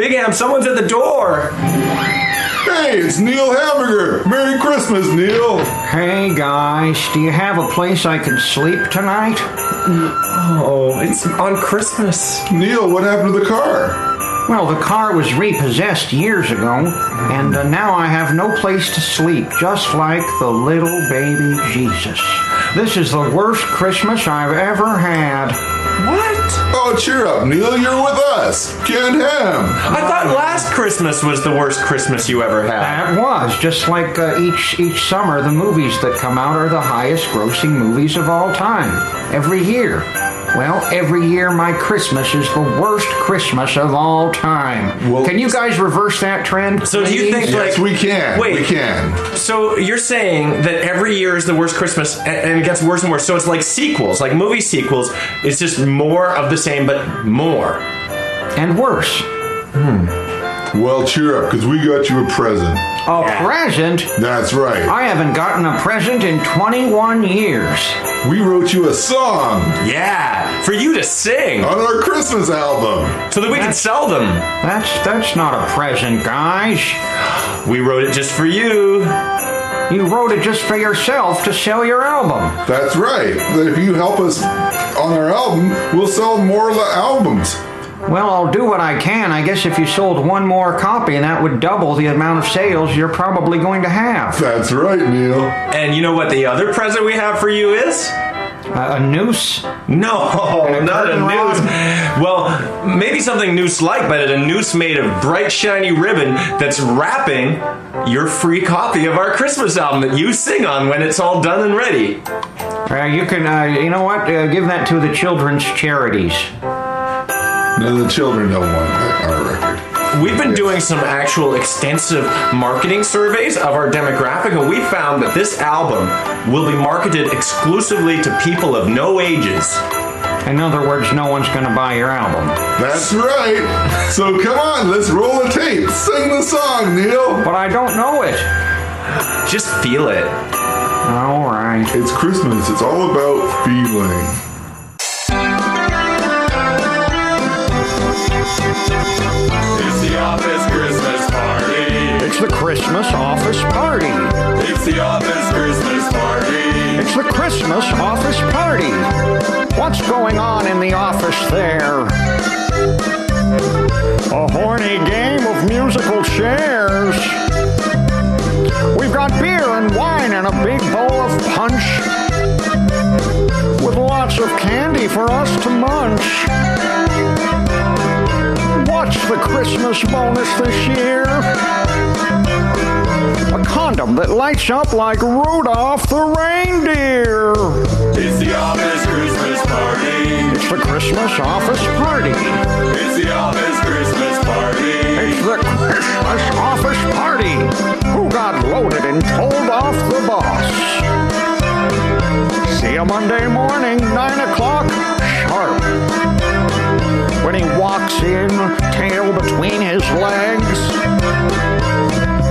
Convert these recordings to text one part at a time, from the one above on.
Big Ham, someone's at the door. Hey, it's Neil Hamburger. Merry Christmas, Neil. Hey guys, do you have a place I can sleep tonight? Oh, it's on Christmas. Neil, what happened to the car? Well, the car was repossessed years ago, and uh, now I have no place to sleep, just like the little baby Jesus. This is the worst Christmas I've ever had. What? Oh, cheer up, Neil. You're with us. Canned ham. I thought last Christmas was the worst Christmas you ever had. That was just like uh, each each summer. The movies that come out are the highest grossing movies of all time every year. Well, every year my Christmas is the worst Christmas of all time. Well- can you guys reverse that trend? So do you think- Yes, Like- we can. Wait. We can. So you're saying that every year is the worst Christmas and it gets worse and worse. So it's like sequels, like movie sequels. It's just more of the same, but more. and worse? Hmm. Well, cheer up, because we got you a present. A Yeah. present? That's right. I haven't gotten a present in 21 years. We wrote you a song Yeah, for you to sing on our Christmas album. so that we can sell them. That's that's not a present, guys. We wrote it just for you. You wrote it just for yourself to sell your album. That's right. That if you help us on our album, we'll sell more of the albums. Well, I'll do what I can. I guess if you sold one more copy, and that would double the amount of sales you're probably going to have. That's right, Neil. And you know what the other present we have for you is? A, a noose? No, a not a curtain rod? noose. Well, maybe something noose-like, but a noose made of bright, shiny ribbon that's wrapping your free copy of our Christmas album that you sing on when it's all done and ready. Uh, you can, uh, you know what? Uh, give that to the children's charities. No, the children don't want that, our record. We've been doing some actual extensive marketing surveys of our demographic, and we found that this album will be marketed exclusively to people of no ages. In other words, no one's going to buy your album. That's right. So come on, let's roll the tape. Sing the song, Neil. But I don't know it. Just feel it. All right. It's Christmas. It's all about feeling. It's the office Christmas party. It's the Christmas office party. It's the office Christmas party. It's the Christmas office party. What's going on in the office there? A horny game of musical chairs. We've got beer and wine and a big bowl of punch. With lots of candy for us to munch. What's the Christmas bonus this year? A condom that lights up like Rudolph the reindeer. It's the office Christmas party. It's the Christmas office party. It's the office Christmas party. It's the Christmas office party. Who got loaded and told off the boss? See you Monday morning, 9 o'clock, sharp. He walks in, tail between his legs,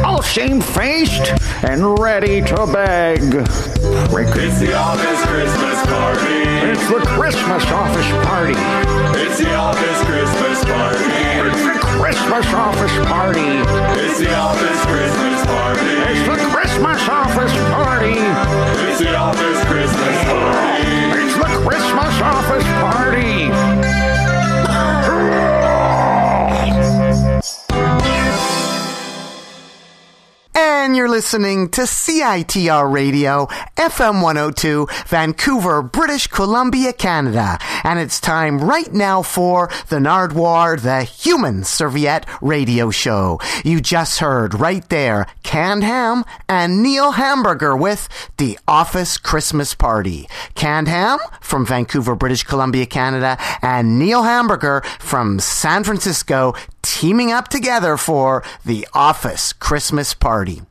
all shamefaced and ready to beg. Prick. It's the office Christmas party. It's the Christmas office party. It's the office Christmas party. It's the Christmas office party. It's the office Christmas party. It's the Christmas office party. It's the office Christmas party. It's the Christmas office party. You're listening to CITR Radio, FM 102, Vancouver, British Columbia, Canada. And it's time right now for the Nardwuar, the Human Serviette Radio Show. You just heard right there Canned Hamm and Neil Hamburger with The Office Christmas Party. Canned Hamm from Vancouver, British Columbia, Canada, and Neil Hamburger from San Francisco teaming up together for The Office Christmas Party.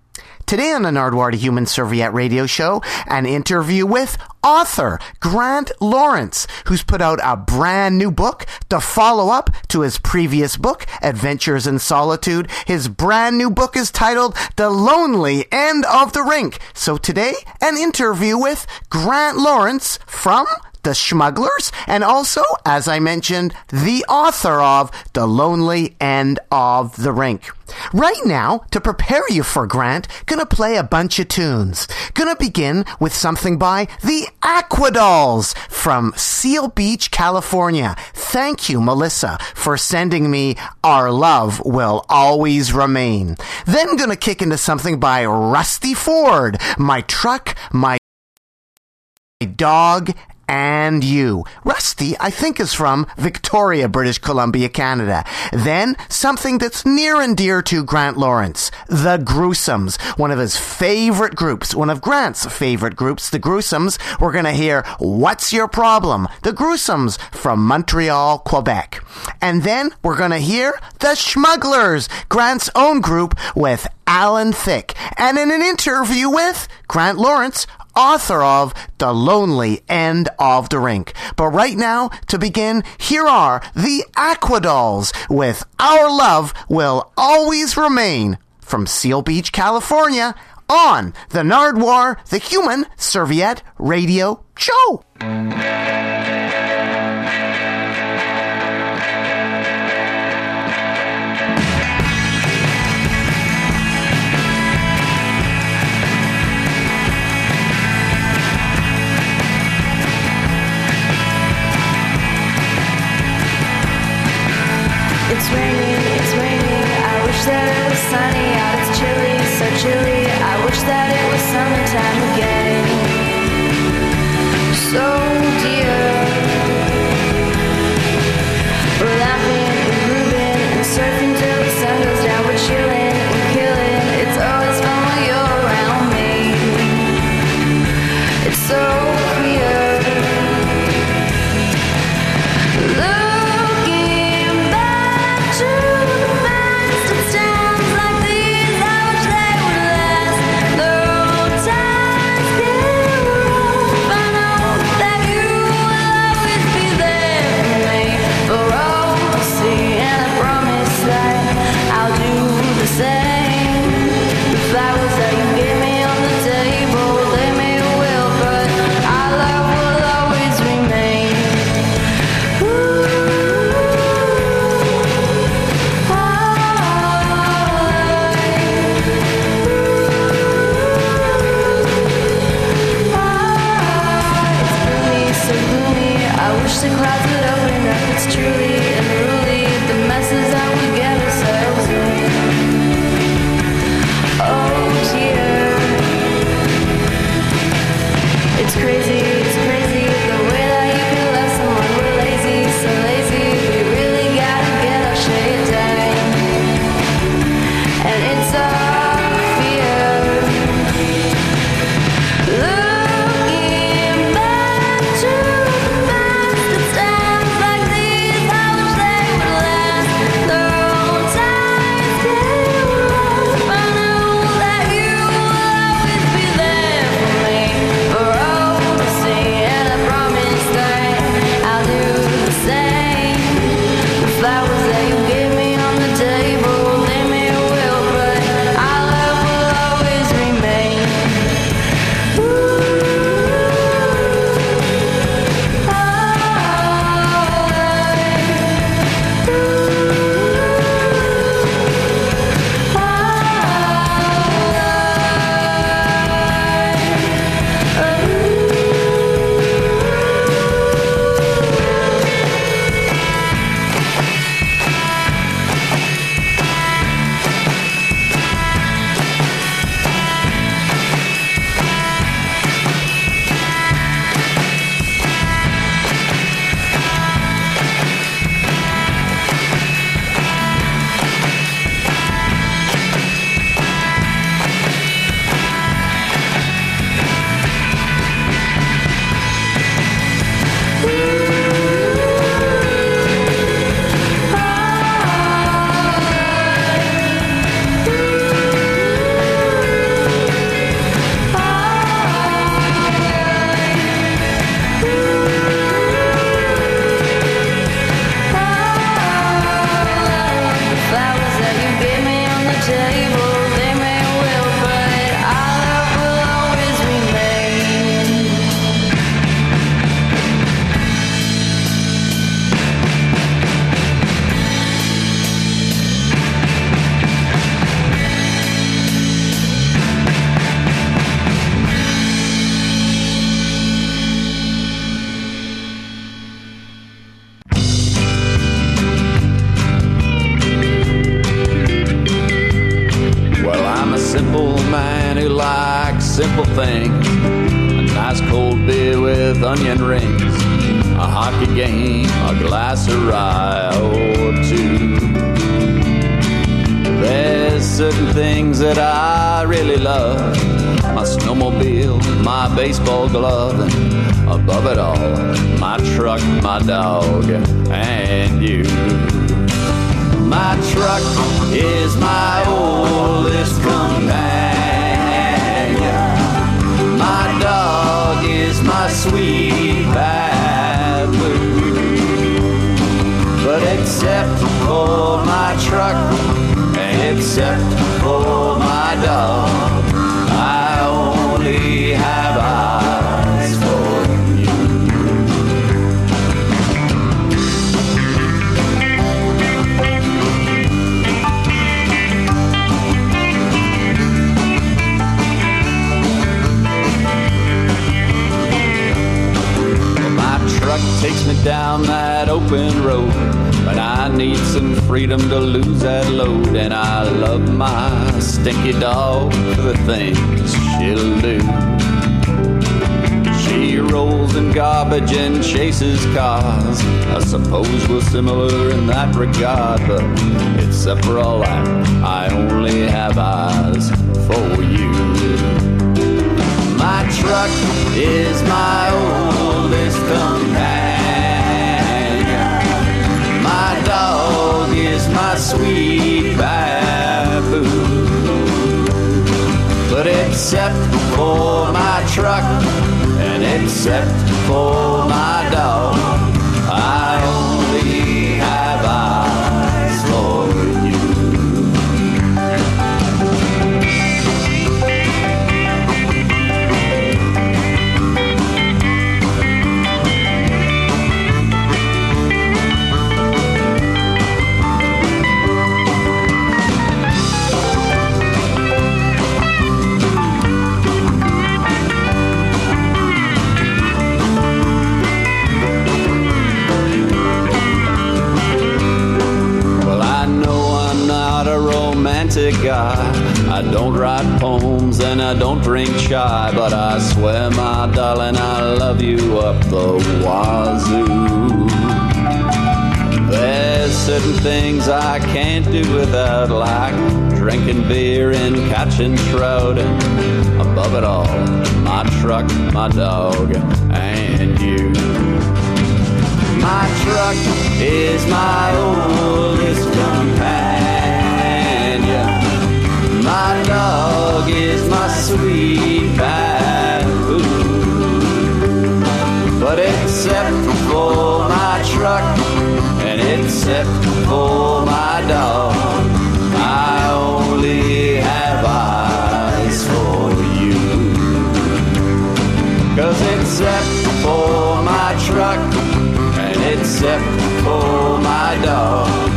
Today on the Nardwuar to Human Serviette radio show, an interview with author Grant Lawrence, who's put out a brand new book, the follow up to his previous book, Adventures in Solitude. His brand new book is titled The Lonely End of the Rink. So today, an interview with Grant Lawrence from The Smugglers, and also, as I mentioned, the author of The Lonely End of the Rink. Right now, to prepare you for Grant, gonna play a bunch of tunes. Gonna begin with something by the Aquadolls from Seal Beach, California. Thank you, Melissa, for sending me Our Love Will Always Remain. Then gonna kick into something by Rusty Ford, My Truck, My Dog, and you. Rusty, I think, is from Victoria, British Columbia, Canada. Then something that's near and dear to Grant Lawrence, The Gruesomes, one of his favorite groups, one of Grant's favorite groups, The Gruesomes. We're going to hear What's Your Problem? The Gruesomes from Montreal, Quebec. And then we're going to hear The Schmugglers, Grant's own group with Alan Thicke. And in an interview with Grant Lawrence, author of The Lonely End of the Rink. But right now, to begin, here are the Aquadolls with Our Love Will Always Remain from Seal Beach, California on the Nardwuar, the Human Serviette Radio Show. It's raining, it's raining. I wish that it was sunny out. It's chilly, so chilly. I wish that it was summertime again. So me down that open road. But I need some freedom to lose that load. And I love my stinky dog for the things she'll do. She rolls in garbage and chases cars. I suppose we're similar in that regard. But except for all that, I only have eyes for you. My truck is my oldest companion. Sweet baboon. But except for my truck and except for my dog, I don't write poems and I don't drink chai, but I swear, my darling, I love you up the wazoo. There's certain things I can't do without, like drinking beer and catching trout, and above it all, my truck, my dog, and you. My truck is my oldest companion. My dog is my sweet baboon. But except for my truck and except for my dog, I only have eyes for you. Cause except for my truck and except for my dog,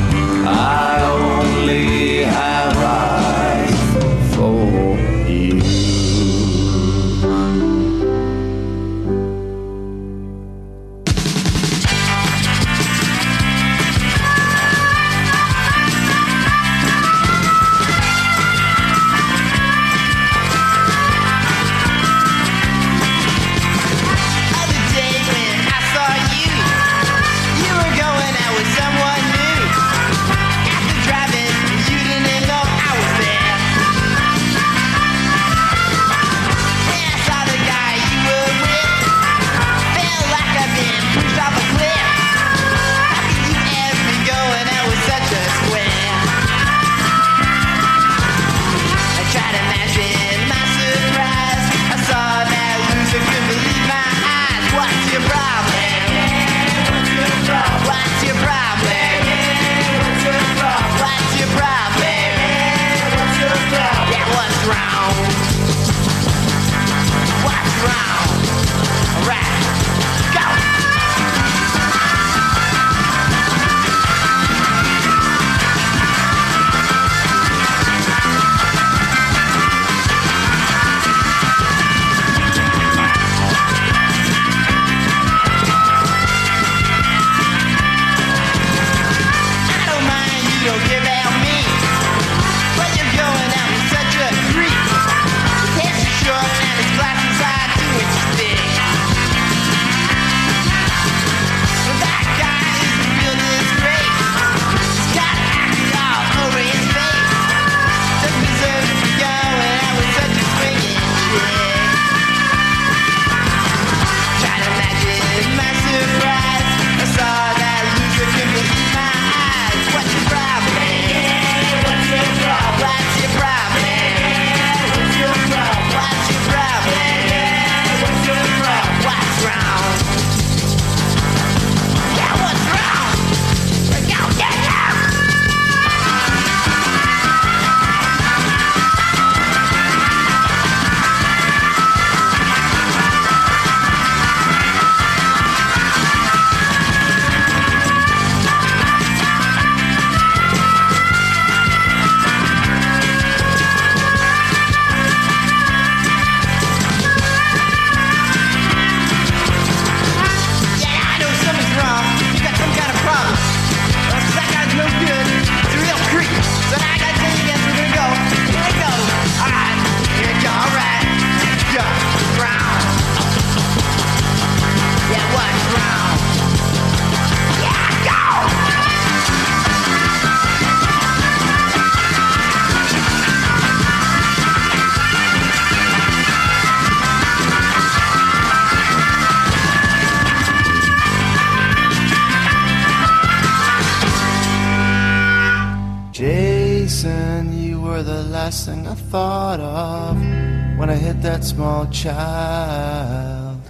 I hit that small child.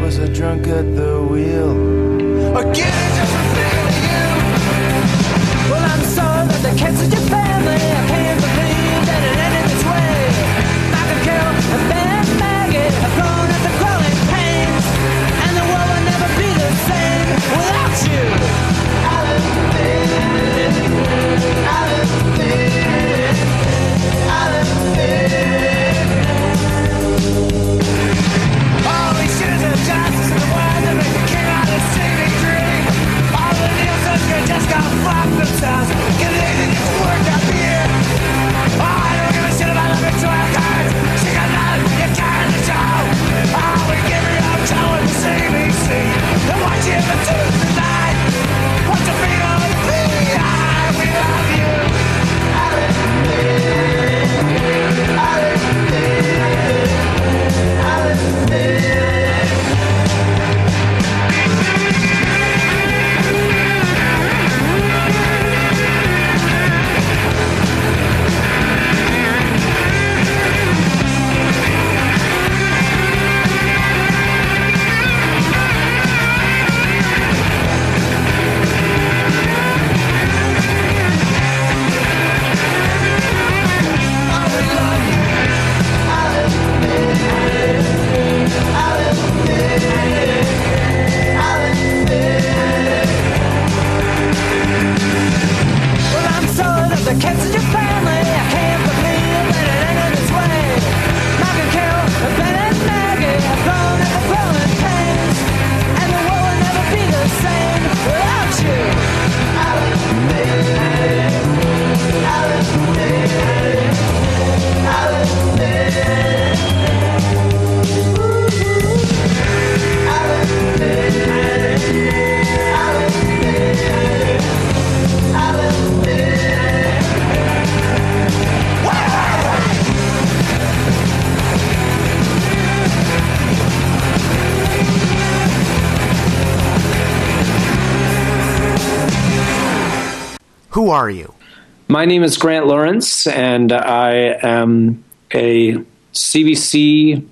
Was I drunk at the wheel? It just feel you? Well, I'm sorry that they canceled your themselves. Get Who are you? My name is Grant Lawrence, and I am a CBC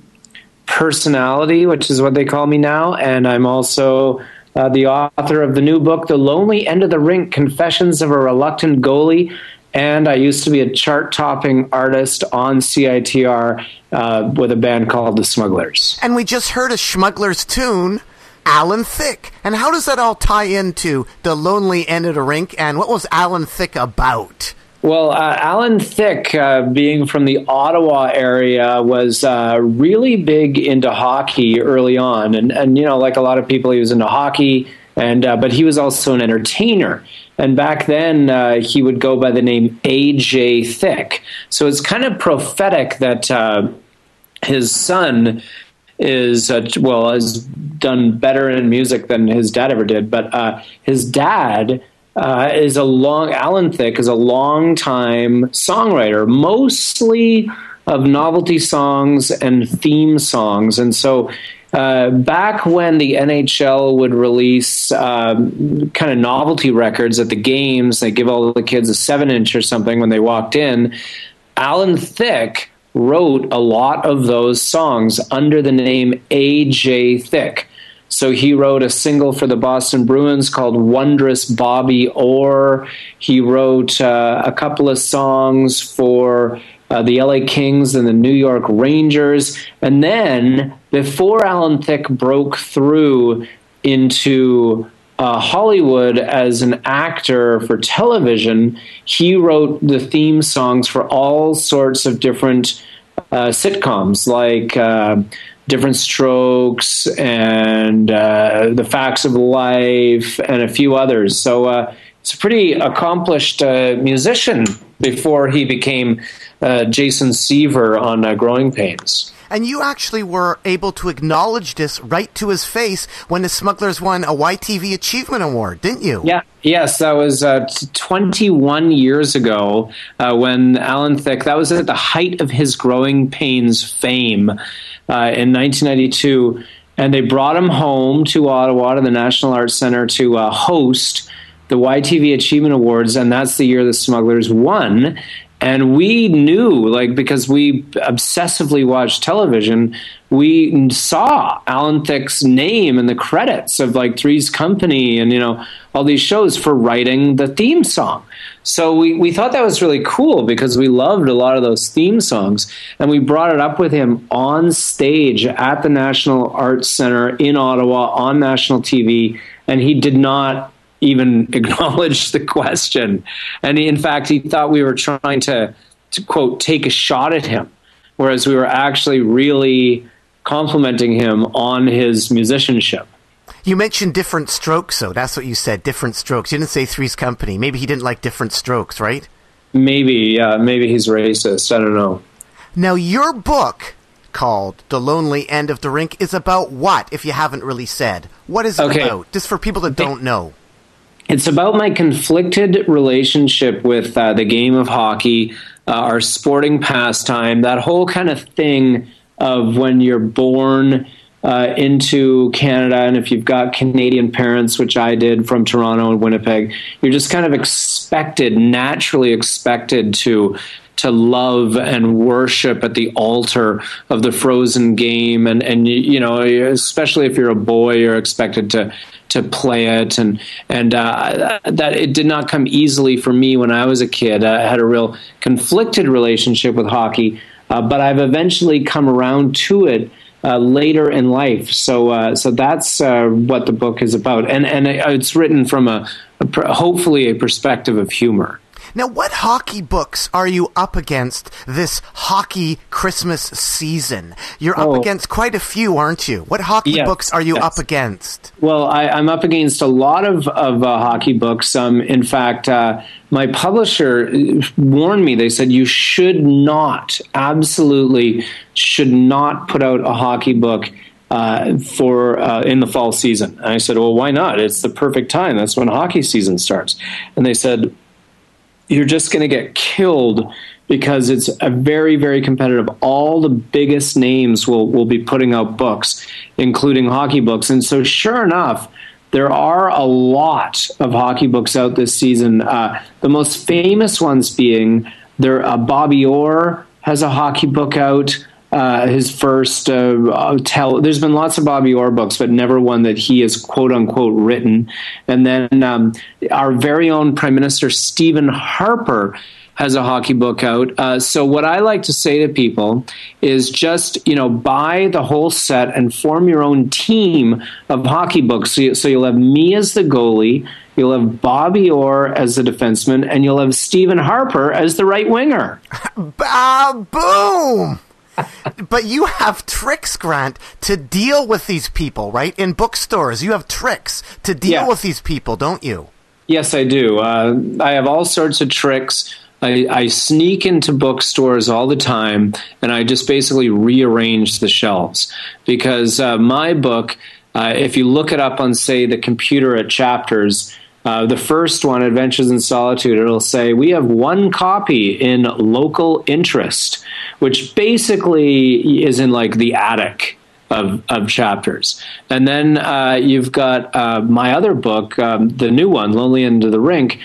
personality, which is what they call me now. And I'm also uh, the author of the new book, The Lonely End of the Rink Confessions of a Reluctant Goalie. And I used to be a chart topping artist on CITR uh, with a band called The Smugglers. And we just heard a Smugglers tune, Alan Thicke. And how does that all tie into the lonely end of the rink? And what was Alan Thicke about? Well, uh, Alan Thicke, uh, being from the Ottawa area, was uh, really big into hockey early on, and and you know, like a lot of people, he was into hockey, and uh, but he was also an entertainer. And back then, uh, he would go by the name AJ Thicke. So it's kind of prophetic that uh, his son is uh, well has done better in music than his dad ever did. But uh, his dad uh, is a long Alan Thicke is a long time songwriter, mostly of novelty songs and theme songs, and so. Uh, back when the NHL would release um, kind of novelty records at the games, they give all the kids a seven inch or something when they walked in. Alan Thicke wrote a lot of those songs under the name A.J. Thicke. So he wrote a single for the Boston Bruins called Wondrous Bobby Orr. He wrote uh, a couple of songs for uh, the LA Kings and the New York Rangers. And then, before Alan Thicke broke through into uh, Hollywood as an actor for television, he wrote the theme songs for all sorts of different uh, sitcoms like uh, Diff'rent Strokes and uh, The Facts of Life and a few others. So uh, he's a pretty accomplished uh, musician before he became uh, Jason Seaver on Growing Pains. And you actually were able to acknowledge this right to his face when the Smugglers won a YTV Achievement Award, didn't you? Yeah, yes, that was uh, 21 years ago uh, when Alan Thicke, that was at the height of his Growing Pains fame uh, in 1992. And they brought him home to Ottawa to the National Arts Center to uh, host the YTV Achievement Awards, and that's the year the Smugglers won. And we knew, like, because we obsessively watched television, we saw Alan Thicke's name in the credits of like Three's Company and, you know, all these shows for writing the theme song. So we, we thought that was really cool because we loved a lot of those theme songs. And we brought it up with him on stage at the National Arts Center in Ottawa on national TV. And he did not even acknowledge the question. And he, in fact, he thought we were trying to, to quote, take a shot at him, whereas we were actually really complimenting him on his musicianship. You mentioned different strokes, though. That's what you said. Different strokes. You didn't say Three's Company. Maybe he didn't like different strokes, right? Maybe, yeah, maybe he's racist. I don't know. Now, your book called The Lonely End of the Rink is about what, if you haven't really said? What is it Okay. about? Just for people that don't know. It's about my conflicted relationship with uh, the game of hockey, uh, our sporting pastime, that whole kind of thing of when you're born uh, into Canada, and if you've got Canadian parents, which I did from Toronto and Winnipeg, you're just kind of expected, naturally expected to to love and worship at the altar of the frozen game. And and you, you know especially if you're a boy you're expected to to play it. And and uh, that it did not come easily for me when I was a kid. I had a real conflicted relationship with hockey uh, but I've eventually come around to it uh, later in life. So uh, so that's uh, what the book is about. And and it's written from a, a hopefully a perspective of humor Now, what hockey books are you up against this hockey Christmas season? You're up Oh. against quite a few, aren't you? What hockey Yes, books are you yes. up against? Well, I, I'm up against a lot of, of uh, hockey books. Um, in fact, uh, my publisher warned me. They said you should not, absolutely, should not put out a hockey book uh, for uh, in the fall season. And I said, well, why not? It's the perfect time. That's when hockey season starts. And they said, you're just going to get killed because it's a very very competitive. All the biggest names will will be putting out books including hockey books. And so sure enough there are a lot of hockey books out this season. Uh, the most famous ones being there uh, bobby orr has a hockey book out uh, his first uh, uh, tell. There's been lots of Bobby Orr books, but never one that he has quote unquote written. And then um, our very own Prime Minister Stephen Harper has a hockey book out. Uh, so what I like to say to people is just you know buy the whole set and form your own team of hockey books. So, you, so you'll have me as the goalie. You'll have Bobby Orr as the defenseman, and you'll have Stephen Harper as the right winger. Boom! But you have tricks, Grant, to deal with these people, right? In bookstores, you have tricks to deal Yeah. with these people, don't you? Yes, I do. Uh, I have all sorts of tricks. I, I sneak into bookstores all the time, and I just basically rearrange the shelves because uh, my book, uh, if you look it up on, say, the computer at Chapters, uh, the first one, Adventures in Solitude, it'll say we have one copy in local interest, which basically is in like the attic of, of chapters. And then uh, you've got uh, my other book, um, the new one, Lonely End of the Rink.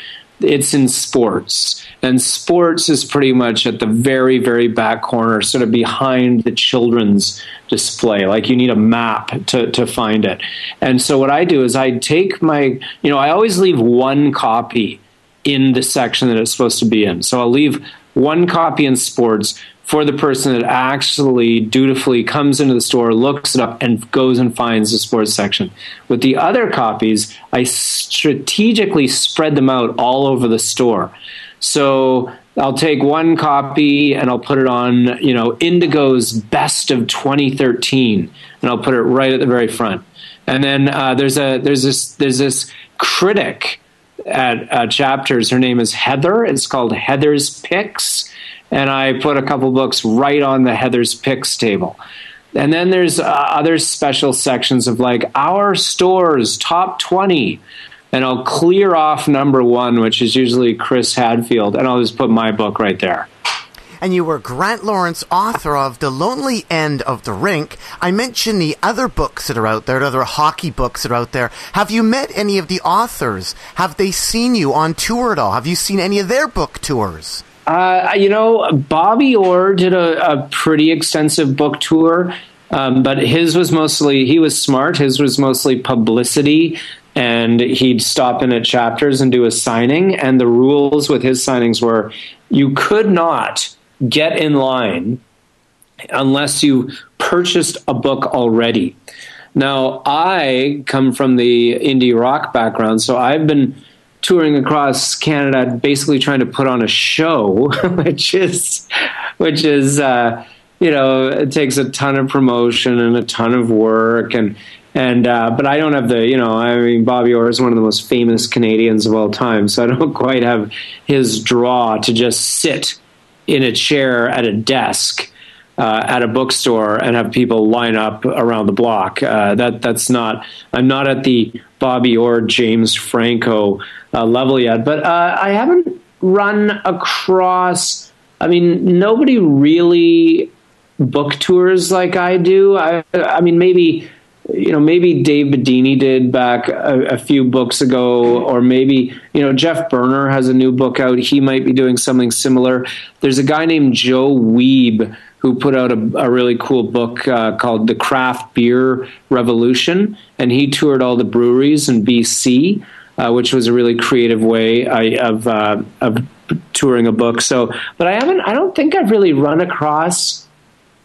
It's in sports. And sports is pretty much at the very, very back corner, sort of behind the children's display. Like you need a map to, to find it. And so what I do is I take my, you know, I always leave one copy in the section that it's supposed to be in. So I'll leave one copy in sports for the person that actually dutifully comes into the store, looks it up, and goes and finds the sports section. With the other copies, I strategically spread them out all over the store. So I'll take one copy and I'll put it on, you know, Indigo's Best of 2013, and I'll put it right at the very front. And then uh, there's a there's this there's this critic at uh, chapters. Her name is Heather. It's called Heather's Picks, and I put a couple books right on the Heather's Picks table. And then there's uh, other special sections of like our stores top twenty, and I'll clear off number one, which is usually Chris Hadfield, and I'll just put my book right there. And you were Grant Lawrence, author of The Lonely End of the Rink. I mentioned the other books that are out there, the other hockey books that are out there. Have you met any of the authors? Have they seen you on tour at all? Have you seen any of their book tours? Uh, you know, Bobby Orr did a, a pretty extensive book tour, um, but his was mostly, he was smart. His was mostly publicity, and he'd stop in at chapters and do a signing. And the rules with his signings were you could not get in line unless you purchased a book already. Now, I come from the indie rock background, so I've been touring across Canada, basically trying to put on a show, which is, which is, uh, you know, it takes a ton of promotion and a ton of work, and and uh, but I don't have the, you know, I mean, Bobby Orr is one of the most famous Canadians of all time, so I don't quite have his draw to just sit in a chair at a desk uh, at a bookstore and have people line up around the block. Uh, that that's not. I'm not at the Bobby Orr James Franco uh, level yet, but uh, I haven't run across. I mean, nobody really book tours like I do. I, I mean, maybe you know, maybe Dave Bidini did back a, a, few books ago, or maybe, you know, Geoff Berner has a new book out. He might be doing something similar. There's a guy named Joe Wiebe who put out a, a really cool book uh, called The Craft Beer Revolution, and he toured all the breweries in BC, uh, which was a really creative way I, of, uh, of touring a book. So, but I haven't, I don't think I've really run across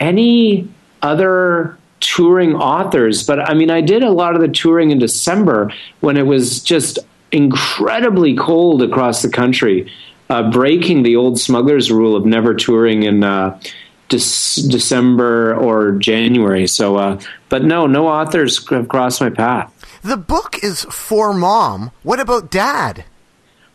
any other touring authors. But I mean, I did a lot of the touring in December when it was just incredibly cold across the country, uh, breaking the old smuggler's rule of never touring in uh, De- December or January. So, uh, but no, no authors have crossed my path. The book is for mom. What about dad?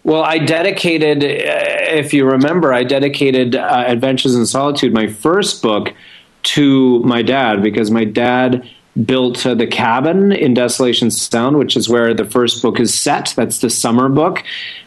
Well, I dedicated, uh, if you remember, I dedicated uh, Adventures in Solitude, my first book, to my dad because my dad built uh, the cabin in Desolation Sound, which is where the first book is set. That's the summer book.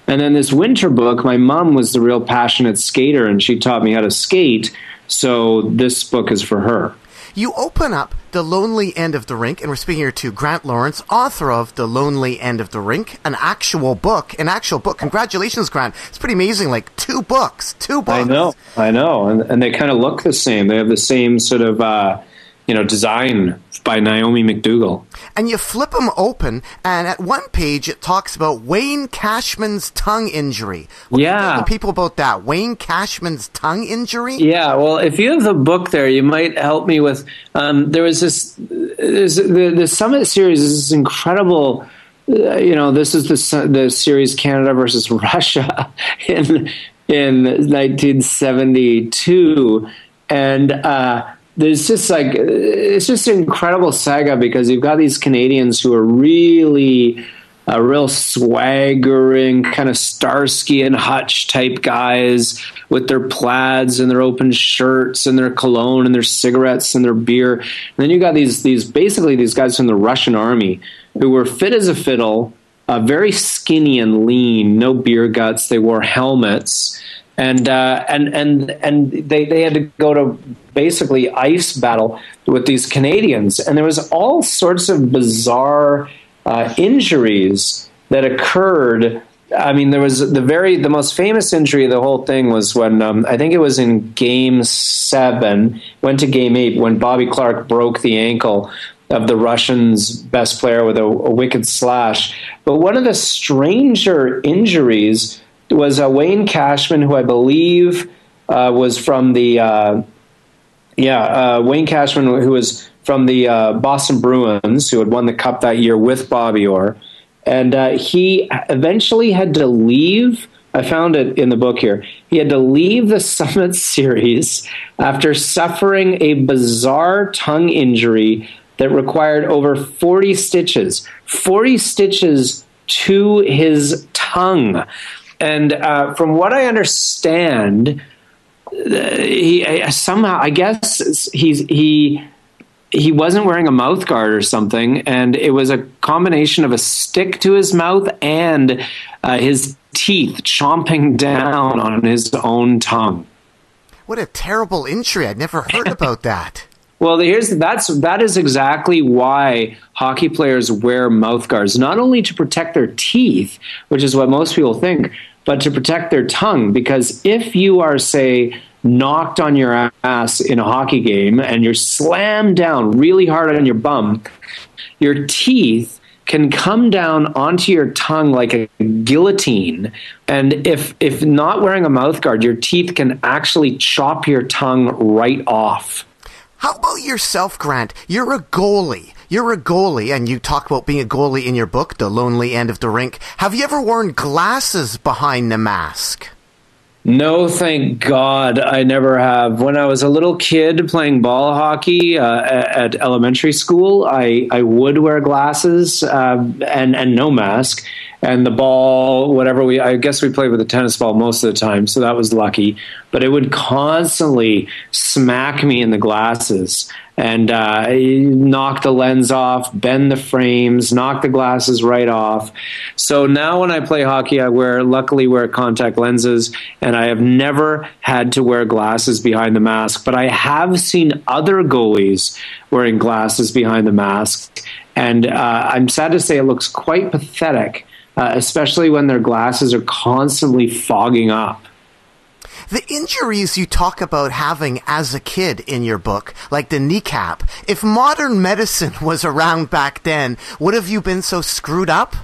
And then this winter book, my mom was the real passionate skater and she taught me how to skate. So this book is for her. You open up The Lonely End of the Rink, and we're speaking here to Grant Lawrence, author of The Lonely End of the Rink, an actual book, an actual book. Congratulations, Grant. It's pretty amazing. Like two books, two books. I know, I know. And, and they kind of look the same. They have the same sort of, uh, you know, design by Naomi MacDougall. And you flip them open, and at one page it talks about Wayne Cashman's tongue injury. What yeah. people about that. Wayne Cashman's tongue injury? Yeah, well, if you have the book there, you might help me with. Um, there was this. the, the Summit series is this incredible. Uh, you know, this is the the series Canada versus Russia in in 1972, and. Uh, there's just like it's just an incredible saga because you've got these Canadians who are really a real swaggering kind of Starsky and Hutch type guys with their plaids and their open shirts and their cologne and their cigarettes and their beer. And then you got these these basically these guys from the Russian army who were fit as a fiddle, uh, very skinny and lean, no beer guts. They wore helmets and uh, and and and they they had to go to basically ice battle with these Canadians, and there was all sorts of bizarre uh, injuries that occurred. I mean, there was the very the most famous injury of the whole thing was when um, I think it was in Game Seven, went to Game Eight when Bobby Clarke broke the ankle of the Russians' best player with a, a wicked slash. But one of the stranger injuries was uh, Wayne Cashman, who I believe uh, was from the uh, yeah uh, Wayne Cashman, who was from the uh, Boston Bruins, who had won the cup that year with Bobby Orr, and he eventually had to leave. I found it in the book here. He had to leave the Summit Series after suffering a bizarre tongue injury that required over 40 stitches. 40 stitches to his tongue. And uh, from what I understand, he somehow I guess he's he he wasn't wearing a mouth guard or something, and it was a combination of a stick to his mouth and uh, his teeth chomping down on his own tongue. What a terrible injury! I'd never heard about that. Well, here's that's that is exactly why hockey players wear mouth guards, not only to protect their teeth, which is what most people think, but to protect their tongue. Because if you are, say, knocked on your ass in a hockey game and you're slammed down really hard on your bum, your teeth can come down onto your tongue like a guillotine and if if not wearing a mouth guard your teeth can actually chop your tongue right off How about yourself, Grant? You're a goalie. You're a goalie, and you talk about being a goalie in your book, The Lonely End of the Rink. Have you ever worn glasses behind the mask? No, thank God, I never have. When I was a little kid playing ball hockey uh, at, at elementary school, I, I would wear glasses uh, and and no mask, and the ball, whatever we, I guess we played with a tennis ball most of the time, so that was lucky. But it would constantly smack me in the glasses and uh, knock the lens off, bend the frames, knock the glasses right off. So now when I play hockey, I wear, luckily, wear contact lenses, and I have never had to wear glasses behind the mask. But I have seen other goalies wearing glasses behind the mask, and uh, I'm sad to say it looks quite pathetic, uh, especially when their glasses are constantly fogging up. The injuries you talk about having as a kid in your book, like the kneecap, if modern medicine was around back then, would have you been so screwed up?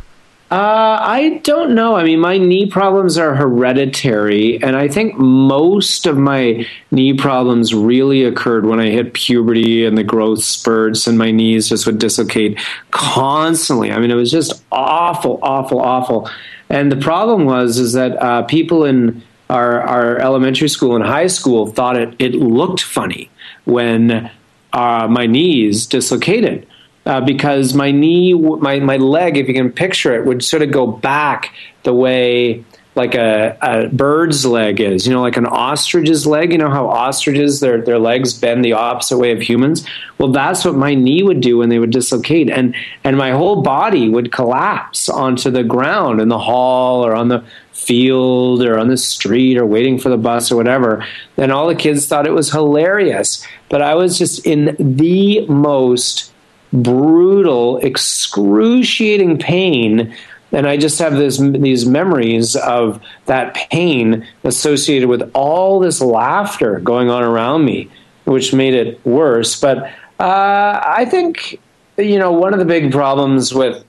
Uh, I don't know. I mean, my knee problems are hereditary, and I think most of my knee problems really occurred when I hit puberty and the growth spurts, and my knees just would dislocate constantly. I mean, it was just awful, awful, awful. And the problem was is that uh, people in our, our elementary school and high school thought it, it looked funny when uh, my knees dislocated uh, because my knee, my, my leg, if you can picture it, would sort of go back the way like a, a bird's leg is, you know, like an ostrich's leg. You know how ostriches, their, their legs bend the opposite way of humans? Well, that's what my knee would do when they would dislocate. And, and my whole body would collapse onto the ground in the hall or on the field or on the street or waiting for the bus or whatever. And all the kids thought it was hilarious. But I was just in the most brutal, excruciating pain. And I just have this, these memories of that pain associated with all this laughter going on around me, which made it worse. But uh, I think, you know, one of the big problems with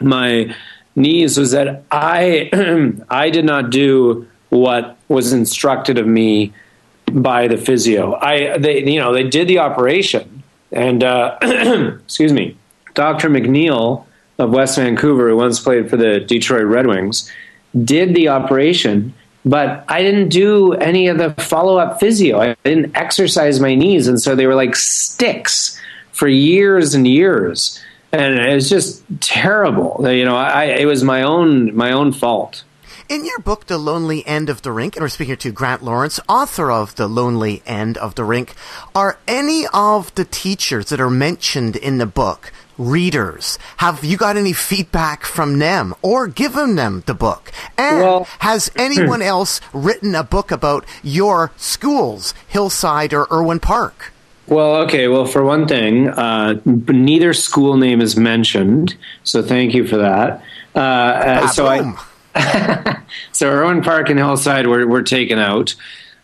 my knees was that I, I did not do what was instructed of me by the physio. I, they, you know, they did the operation, and uh, excuse me, Dr. McNeil of West Vancouver, who once played for the Detroit Red Wings, did the operation, but I didn't do any of the follow up physio. I didn't exercise my knees, and so they were like sticks for years and years, and it was just terrible. You know, I, it was my own my own fault. In your book, The Lonely End of the Rink, and we're speaking to Grant Lawrence, author of The Lonely End of the Rink, are any of the teachers that are mentioned in the book readers? Have you got any feedback from them or given them the book? And Well- has anyone else written a book about your schools, Hillside or Irwin Park? Well, okay. Well, for one thing, uh, neither school name is mentioned, so thank you for that. Uh, uh, so I, so Irwin Park and Hillside were, were taken out.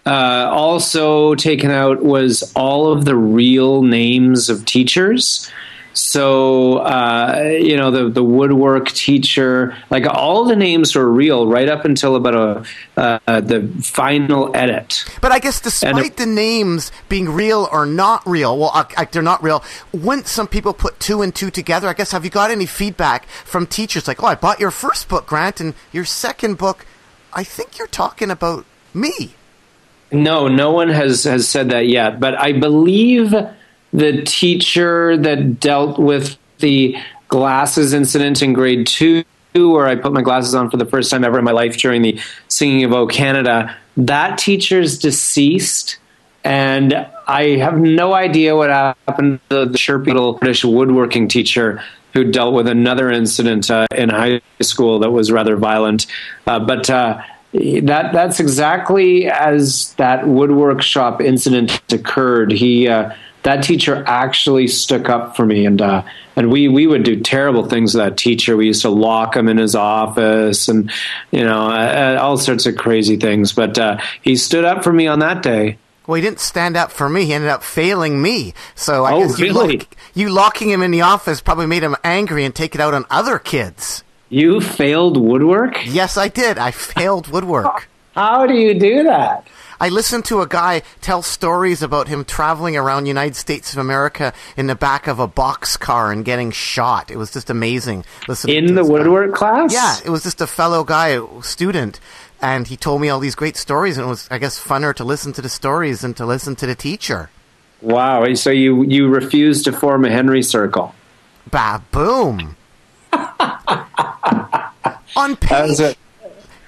Uh, also taken out was all of the real names of teachers. So uh, you know the the woodwork teacher, like all the names were real right up until about a uh, the final edit. But I guess despite the names being real or not real, well, they're not real. Wouldn't some people put two and two together? I guess have you got any feedback from teachers like, oh, I bought your first book, Grant, and your second book, I think you're talking about me. No, no one has has said that yet. But I believe the teacher that dealt with the glasses incident in grade two, where I put my glasses on for the first time ever in my life during the singing of "O Canada," that teacher's deceased, and I have no idea what happened to the chirpy little British woodworking teacher who dealt with another incident uh, in high school that was rather violent. Uh, but uh, that that's exactly as that woodwork shop incident occurred. He uh, that teacher actually stuck up for me, and uh, and we we would do terrible things with that teacher. We used to lock him in his office, and you know, uh, all sorts of crazy things. But uh, he stood up for me on that day. Well, he didn't stand up for me. He ended up failing me. So I Oh, guess you, really? lock, you locking him in the office probably made him angry and take it out on other kids. You failed woodwork. Yes, I did. I failed woodwork. How do you do that? I listened to a guy tell stories about him traveling around United States of America in the back of a box car and getting shot. It was just amazing. Listening In to the woodwork class? Yeah, it was just a fellow guy, a student, and he told me all these great stories, and it was, I guess, funner to listen to the stories than to listen to the teacher. Wow. So you you refused to form a Henry Circle. Ba boom. on page a-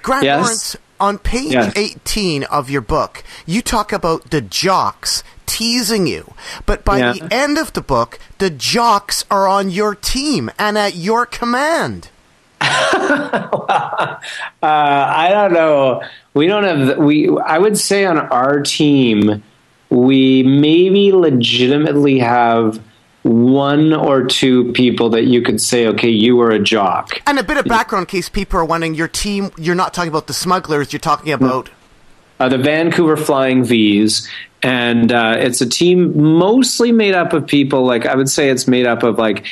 Grant Yes? Lawrence, on page Yes. 18 of your book, you talk about the jocks teasing you. But by Yeah. the end of the book, the jocks are on your team and at your command. Uh, I don't know. We don't have we. I would say on our team, we maybe legitimately have one or two people that you could say, okay, you were a jock. And a bit of background in case people are wondering your team, you're not talking about the smugglers, you're talking about. uh, the Vancouver Flying V's, and uh, it's a team mostly made up of people. Like I would say, it's made up of like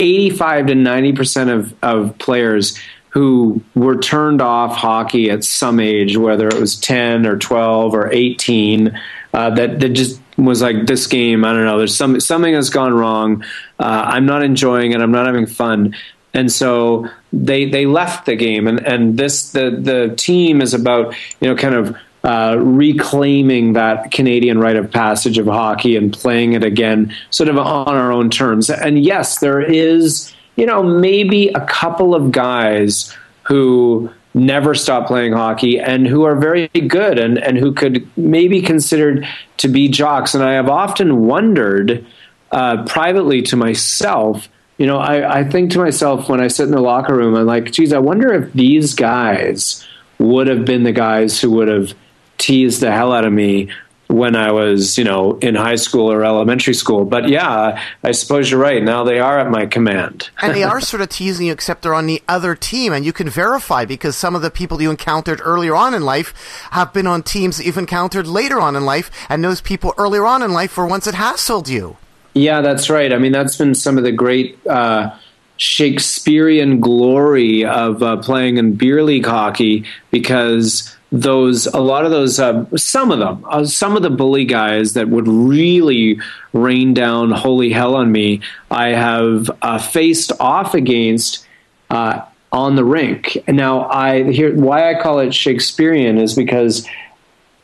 eighty-five to ninety percent of of players who were turned off hockey at some age, whether it was ten or twelve or eighteen. Uh, that that just was like this game. I don't know. There's some something has gone wrong. Uh, I'm not enjoying it. I'm not having fun and so they they left the game and and this the the team is about you know kind of uh, reclaiming that Canadian rite of passage of hockey and playing it again, sort of on our own terms. And yes, there is, you know, maybe a couple of guys who never stop playing hockey and who are very good and, and who could maybe considered to be jocks. And I have often wondered uh, privately to myself, you know, I, I think to myself when I sit in the locker room, I'm like, geez, I wonder if these guys would have been the guys who would have teased the hell out of me when I was, you know, in high school or elementary school. But yeah, I suppose you're right. Now they are at my command. And they are sort of teasing you, except they're on the other team, and you can verify because some of the people you encountered earlier on in life have been on teams that you've encountered later on in life, and those people earlier on in life were ones that hassled you. Yeah, that's right. I mean, that's been some of the great uh, Shakespearean glory of uh, playing in beer league hockey because those a lot of those uh, some of them uh, some of the bully guys that would really rain down holy hell on me i have uh, faced off against uh, on the rink now i here why i call it shakespearean is because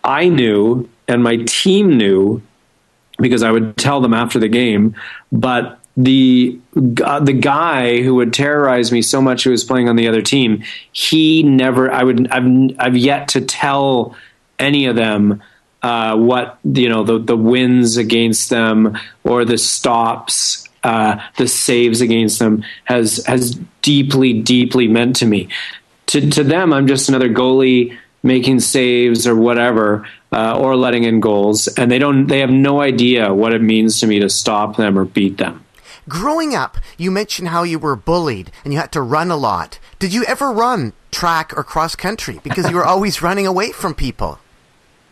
i knew and my team knew because I would tell them after the game. But the uh, the guy who would terrorize me so much, who was playing on the other team, he never. I would. I've I've yet to tell any of them uh, what you know the the wins against them or the stops. Uh, the saves against them has has deeply, deeply meant to me. To to them, I'm just another goalie making saves or whatever, uh, or letting in goals, and they don't. They have no idea what it means to me to stop them or beat them. Growing up, you mentioned how you were bullied and you had to run a lot. Did you ever run track or cross country because you were always running away from people?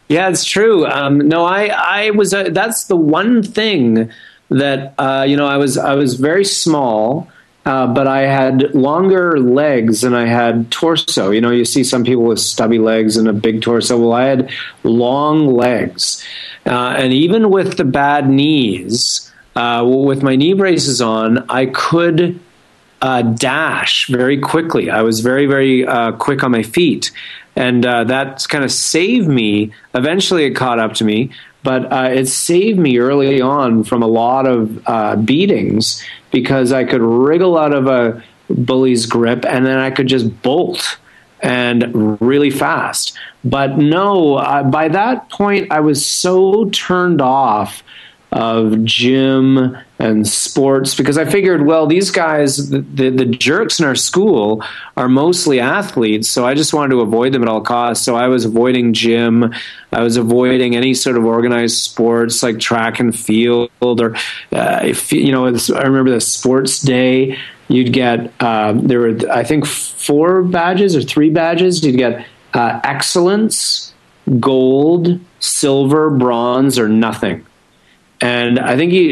Yeah, it's true. Um, no, I, I was. Uh, that's the one thing that uh, you know. I was, I was very small, uh, but I had longer legs and I had torso. You know, you see some people with stubby legs and a big torso. Well, I had long legs, uh, and even with the bad knees, uh, with my knee braces on, I could uh, dash very quickly. I was very, very uh, quick on my feet. And uh, that kind of saved me. Eventually, it caught up to me, but uh, it saved me early on from a lot of uh, beatings because I could wriggle out of a bully's grip and then I could just bolt and really fast. But no, uh, by that point, I was so turned off of gym and sports because I figured, well, these guys, the, the, the jerks in our school are mostly athletes, so I just wanted to avoid them at all costs. So I was avoiding gym, I was avoiding any sort of organized sports like track and field, or uh, if you know, I remember the sports day. You'd get um, there were I think four badges or three badges. You'd get uh, excellence, gold, silver, bronze, or nothing and I think you,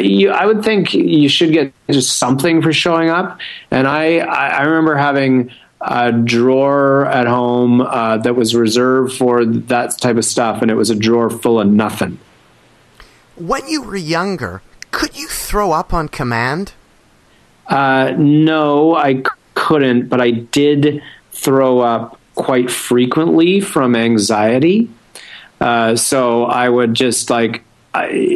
you, I would think you should get just something for showing up. And I, I remember having a drawer at home uh, that was reserved for that type of stuff, and it was a drawer full of nothing. When you were younger, could you throw up on command? Uh, no, I c- couldn't, but I did throw up quite frequently from anxiety. Uh, so I would just like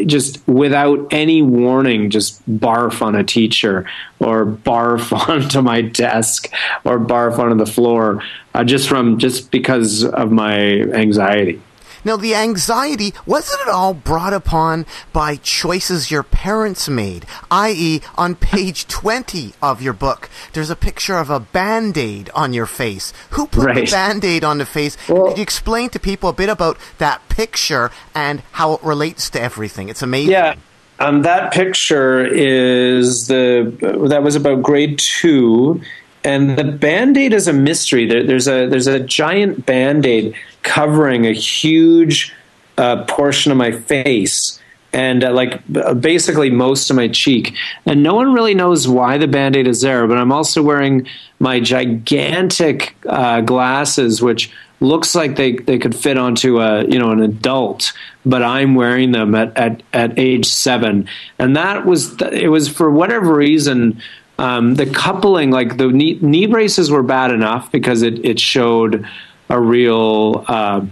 Just without any warning, just barf on a teacher or barf onto my desk or barf onto the floor, uh, just from just because of my anxiety. Now, the anxiety, wasn't it all brought upon by choices your parents made? I.e., on page 20 of your book, there's a picture of a band aid on your face. Who put Right. the band aid on the face? Well- Could you explain to people a bit about that picture and how it relates to everything? It's amazing. Yeah. Um, that picture is the that was about grade two, and the band aid is a mystery. There, there's a there's a giant band aid covering a huge uh, portion of my face. And uh, like b- basically most of my cheek, and no one really knows why the band aid is there. But I'm also wearing my gigantic uh, glasses, which looks like they, they could fit onto a you know an adult but i'm wearing them at, at, at age seven and that was it was for whatever reason um, the coupling like the knee, knee braces were bad enough because it, it showed a real uh,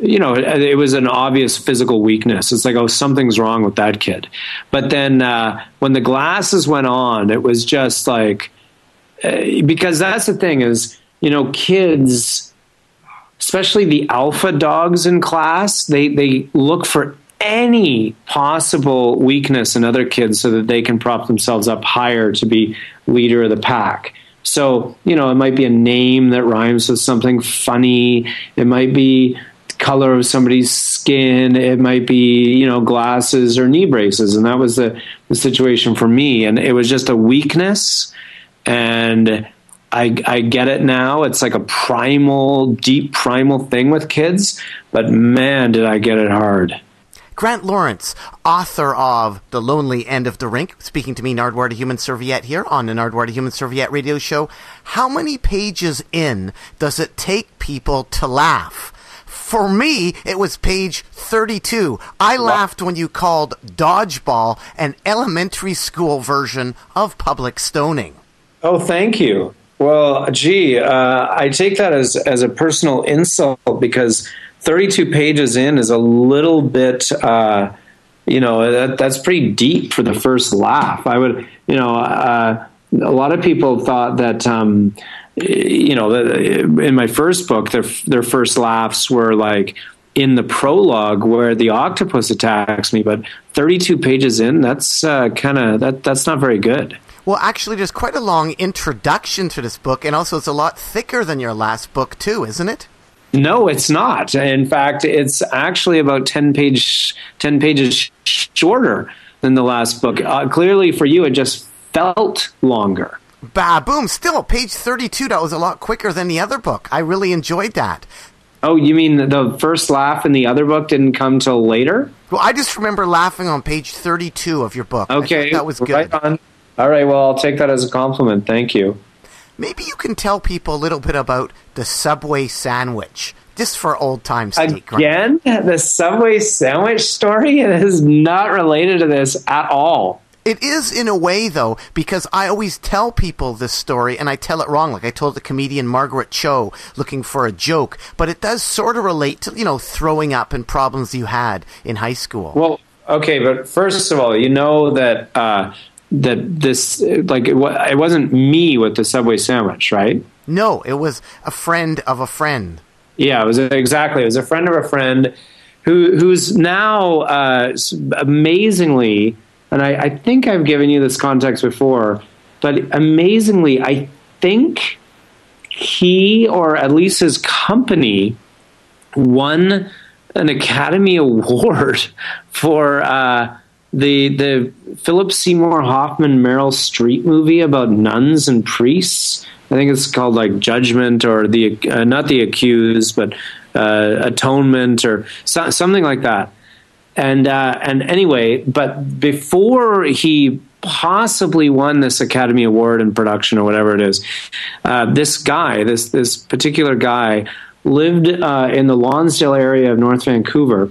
you know, it, it was an obvious physical weakness. It's like, oh, something's wrong with that kid. But then uh, when the glasses went on, it was just like, uh, because that's the thing is, you know, kids, especially the alpha dogs in class, they, they look for any possible weakness in other kids so that they can prop themselves up higher to be leader of the pack. So, you know, it might be a name that rhymes with something funny. It might be color of somebody's skin. It might be, you know, glasses or knee braces. And that was the, the situation for me. And it was just a weakness. And I, I get it now. It's like a primal, deep primal thing with kids. But man, did I get it hard. Grant Lawrence, author of The Lonely End of the Rink, speaking to me, Nardwuar the Human Serviette, here on the Nardwuar the Human Serviette radio show. How many pages in does it take people to laugh? For me, it was page 32. I laughed when you called Dodgeball an elementary school version of public stoning. Oh, thank you. Well, gee, uh, I take that as as a personal insult because 32 pages in is a little bit, uh, you know, that, that's pretty deep for the first laugh. I would, you know, uh, a lot of people thought that. Um, you know, in my first book, their their first laughs were like in the prologue where the octopus attacks me. But 32 pages in, that's uh, kind of that that's not very good. Well, actually, there's quite a long introduction to this book, and also it's a lot thicker than your last book, too, isn't it? No, it's not. In fact, it's actually about 10 page 10 pages shorter than the last book. Uh, clearly for you it just felt longer. Bah, boom. Still, page 32, that was a lot quicker than the other book. I really enjoyed that. Oh, you mean the first laugh in the other book didn't come till later? Well, I just remember laughing on page 32 of your book. Okay. that was good. Right. All right, well, I'll take that as a compliment. Thank you. Maybe you can tell people a little bit about the Subway sandwich, just for old time's sake. Again, the Subway sandwich story is not related to this at all. It is in a way, though, because I always tell people this story and I tell it wrong. Like I told the comedian Margaret Cho looking for a joke, but it does sort of relate to, you know, throwing up and problems you had in high school. Well, okay, but first of all, you know that uh, that this like it, it wasn't me with the Subway sandwich, right? no, it was a friend of a friend. Yeah, it was exactly. It was a friend of a friend, who who's now uh, amazingly, and I, I think I've given you this context before, but amazingly, I think he or at least his company won an Academy Award for uh, the the Philip Seymour Hoffman Meryl Streep movie about nuns and priests. I think it's called like Judgment or the uh, not the accused, but uh, Atonement or so, something like that. And uh, and anyway, but before he possibly won this Academy Award in production or whatever it is, uh, this guy, this this particular guy, lived uh, in the Lonsdale area of North Vancouver,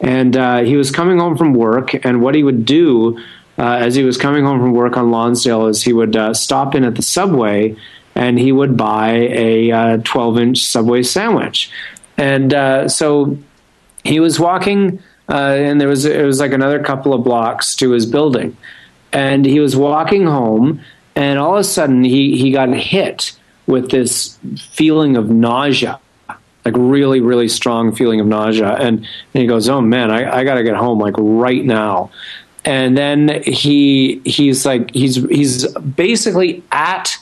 and uh, he was coming home from work. And what he would do uh, as he was coming home from work on Lonsdale is he would uh, stop in at the subway and he would buy a 12 inch Subway sandwich. And uh, so he was walking, uh, and there was it was like another couple of blocks to his building, and he was walking home, and all of a sudden he he got hit with this feeling of nausea, like really really strong feeling of nausea, and, and he goes, "Oh man, I, I got to get home like right now." And then he he's like he's he's basically at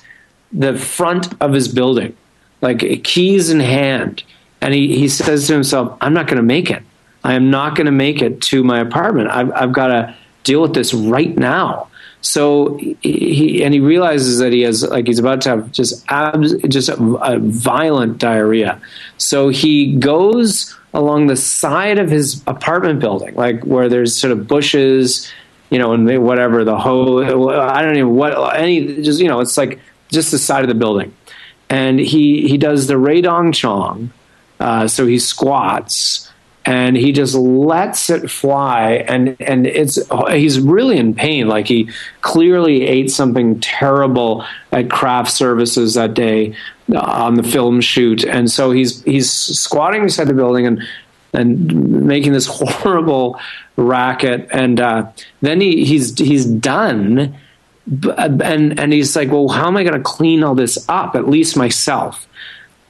the front of his building, like keys in hand. And he, he says to himself, I'm not going to make it. I am not going to make it to my apartment. I've, I've got to deal with this right now. So he and he realizes that he has like he's about to have just abs, just a, a violent diarrhea. So he goes along the side of his apartment building, like where there's sort of bushes, you know, and whatever the whole I don't even what any just you know it's like just the side of the building, and he he does the Radong Chong, uh, so he squats and he just lets it fly and and it's he's really in pain. Like he clearly ate something terrible at craft services that day uh, on the film shoot. And so he's he's squatting beside the building and and making this horrible racket. And uh, then he he's he's done and and he's like well how am i going to clean all this up? At least myself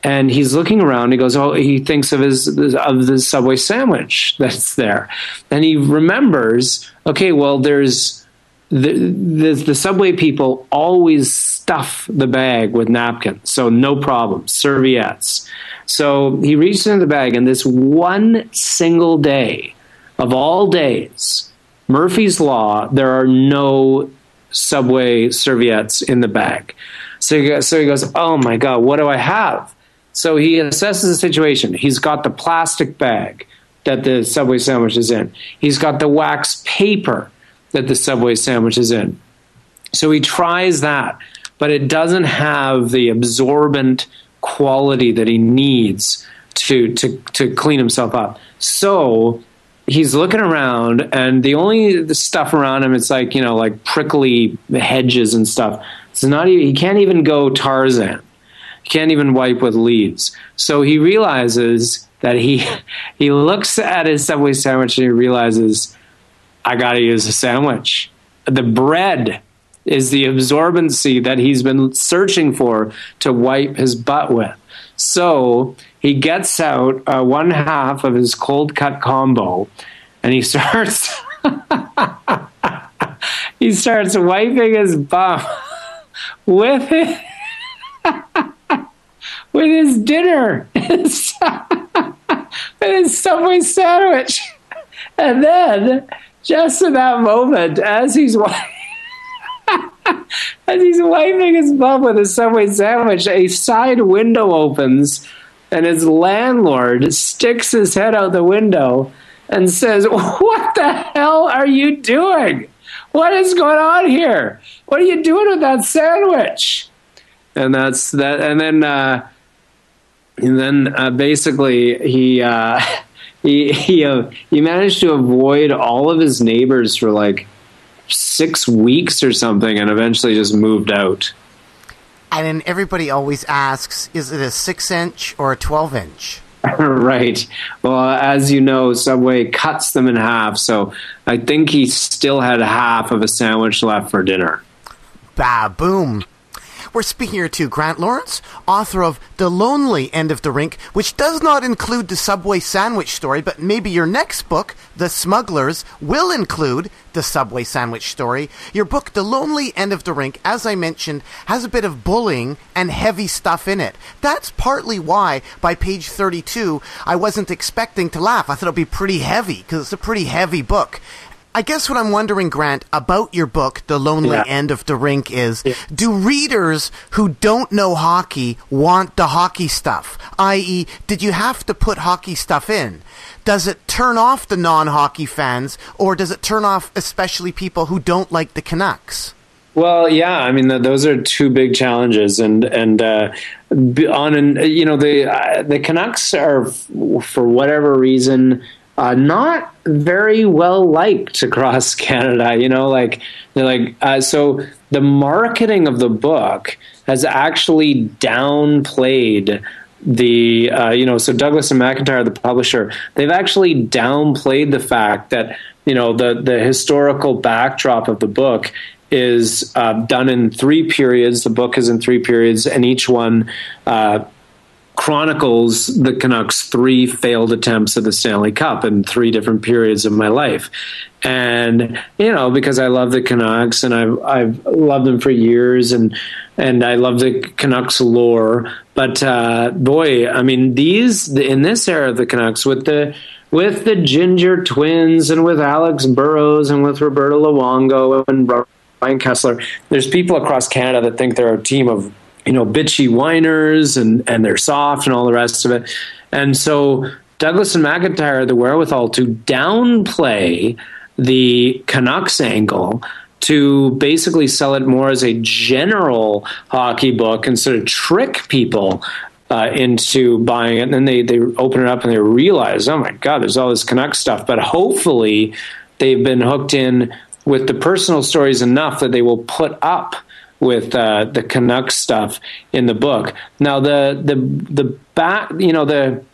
and he's looking around. He goes, "Oh, he thinks of his of the subway sandwich that's there," and he remembers, "Okay, well, there's the the, the subway people always stuff the bag with napkins, so no problem, serviettes." So he reaches into the bag, and this one single day of all days, Murphy's Law, there are no subway serviettes in the bag. So he so he goes, "Oh my god, what do I have?" So he assesses the situation. He's got the plastic bag that the Subway sandwich is in. He's got the wax paper that the Subway sandwich is in. So he tries that, but it doesn't have the absorbent quality that he needs to to to clean himself up. So he's looking around and the only stuff around him it's like, you know, like prickly hedges and stuff. It's not even, he can't even go Tarzan can't even wipe with leaves. So he realizes that he he looks at his subway sandwich and he realizes I got to use a sandwich. The bread is the absorbency that he's been searching for to wipe his butt with. So he gets out uh, one half of his cold cut combo and he starts he starts wiping his bum with it with his dinner, with his Subway sandwich. And then, just in that moment, as he's as he's wiping his bum with a Subway sandwich, a side window opens, and his landlord sticks his head out the window and says, "What the hell are you doing? What is going on here? What are you doing with that sandwich?" And that's that. And then. Uh, and then uh, basically he uh, he he, uh, he managed to avoid all of his neighbors for like six weeks or something, and eventually just moved out. And then everybody always asks, is it a six inch or a 12 inch? right. Well, as you know, Subway cuts them in half, so I think he still had half of a sandwich left for dinner. Bah, boom. We're speaking here to Grant Lawrence, author of The Lonely End of the Rink, which does not include the Subway sandwich story, but maybe your next book, The Smugglers, will include the Subway sandwich story. Your book, The Lonely End of the Rink, as I mentioned, has a bit of bullying and heavy stuff in it. That's partly why, by page 32, I wasn't expecting to laugh. I thought it'd be pretty heavy, because it's a pretty heavy book. I guess what I'm wondering, Grant, about your book, The Lonely Yeah. End of the Rink, is do readers who don't know hockey want the hockey stuff? I.e., did you have to put hockey stuff in? Does it turn off the non hockey fans, or does it turn off especially people who don't like the Canucks? Well, yeah, I mean, th those are two big challenges, and and uh, on an you know the uh, the Canucks are f- for whatever reason uh, not very well liked across Canada. You know, like they're like uh, so the marketing of the book has actually downplayed the uh, you know so Douglas and McIntyre, the publisher, they've actually downplayed the fact that you know the the historical backdrop of the book is uh, done in three periods. The book is in three periods, and each one. Uh, chronicles the Canucks' three failed attempts at the Stanley Cup in three different periods of my life. And you know, because I love the Canucks and I've I've loved them for years, and and I love the Canucks lore. But uh, boy, I mean, these in this era of the Canucks with the with the Ginger Twins and with Alex Burrows and with Roberto Luongo and Ryan Kesler, there's people across Canada that think they're a team of you know bitchy whiners and and they're soft and all the rest of it. And so Douglas and McIntyre had the wherewithal to downplay the Canucks angle to basically sell it more as a general hockey book and sort of trick people uh, into buying it. And then they, they open it up and they realize, oh my God, there's all this Canucks stuff. But hopefully they've been hooked in with the personal stories enough that they will put up with uh, the Canucks stuff in the book. Now the the the back, you know the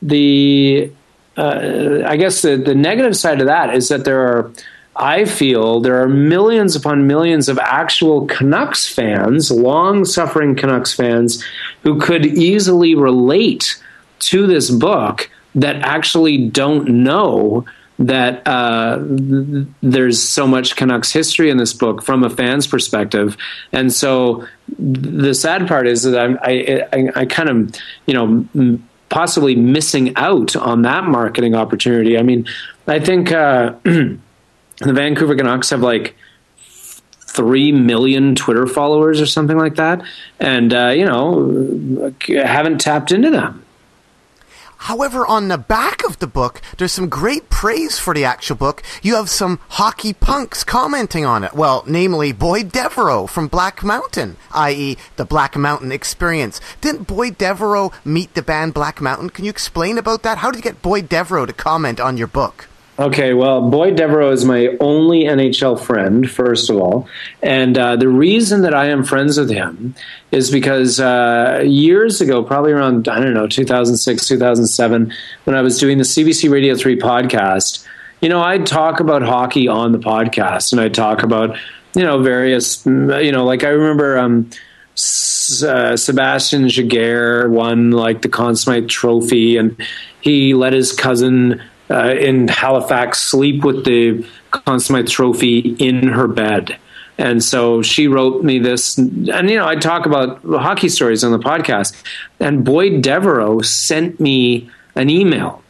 the uh, I guess the the negative side of that is that there are. I feel there are millions upon millions of actual Canucks fans, long suffering Canucks fans, who could easily relate to this book that actually don't know that uh, th- there's so much Canucks history in this book from a fan's perspective, and so the sad part is that I'm, I, I, I kind of, you know, possibly missing out on that marketing opportunity. I mean, I think uh, the Vancouver Canucks have like three million Twitter followers or something like that, and uh, you know, haven't tapped into them. However, on the back of the book, there's some great praise for the actual book. You have some hockey punks commenting on it. Well, namely Boyd Devereaux from Black Mountain, i.e., the Black Mountain Experience. Didn't Boyd Devereaux meet the band Black Mountain? Can you explain about that? How did you get Boyd Devereaux to comment on your book? Okay, well, Boyd Devereaux is my only NHL friend, first of all. And uh, the reason that I am friends with him is because uh, years ago, probably around, I don't know, 2006, 2007, when I was doing the CBC Radio 3 podcast, you know, I'd talk about hockey on the podcast and I'd talk about, you know, various, you know, like I remember. Um, uh, Sebastian Giguère won like the Conn Trophy, and he let his cousin uh, in Halifax sleep with the Conn Smythe Trophy in her bed. And so she wrote me this, and you know, I talk about hockey stories on the podcast. And Boyd Devereaux sent me an email,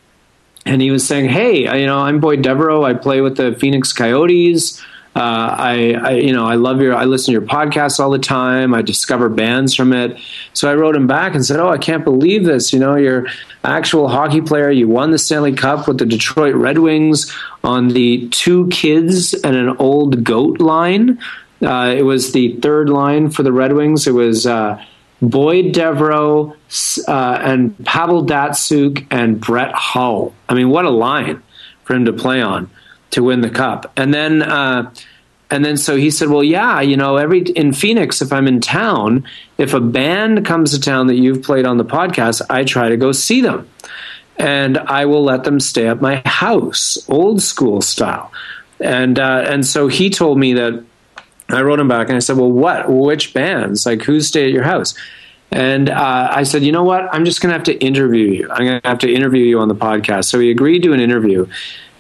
and he was saying, "Hey, you know, I'm Boyd Devereaux. I play with the Phoenix Coyotes. Uh, I, I, you know, I love your, I listen to your podcast all the time. I discover bands from it. So I wrote him back and said, "Oh, I can't believe this. You know, you're actual hockey player. You won the Stanley Cup with the Detroit Red Wings on the two kids and an old goat line. Uh, it was the third line for the Red Wings. It was." Uh, Boyd Devereaux uh, and Pavel Datsyuk and Brett Hull. I mean, what a line for him to play on to win the cup. And then, uh, and then, so he said, "Well, yeah, you know, every in Phoenix, if I'm in town, if a band comes to town that you've played on the podcast, I try to go see them, and I will let them stay at my house, old school style." And uh, and so he told me that I wrote him back and I said, "Well, what? Which bands? Like, who stay at your house?" And uh, I said, "You know what? I'm just going to have to interview you. I'm going to have to interview you on the podcast." So he agreed to an interview,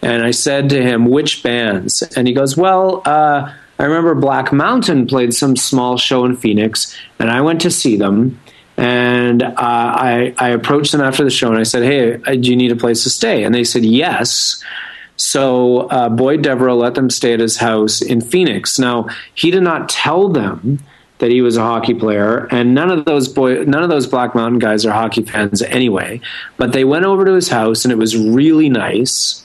and I said to him, "Which bands?" And he goes, "Well." Uh, I remember Black Mountain played some small show in Phoenix, and I went to see them. And uh, I, I approached them after the show and I said, Hey, uh, do you need a place to stay? And they said, Yes. So uh, Boyd Devereaux let them stay at his house in Phoenix. Now, he did not tell them that he was a hockey player, and none of those boy, none of those Black Mountain guys are hockey fans anyway. But they went over to his house, and it was really nice.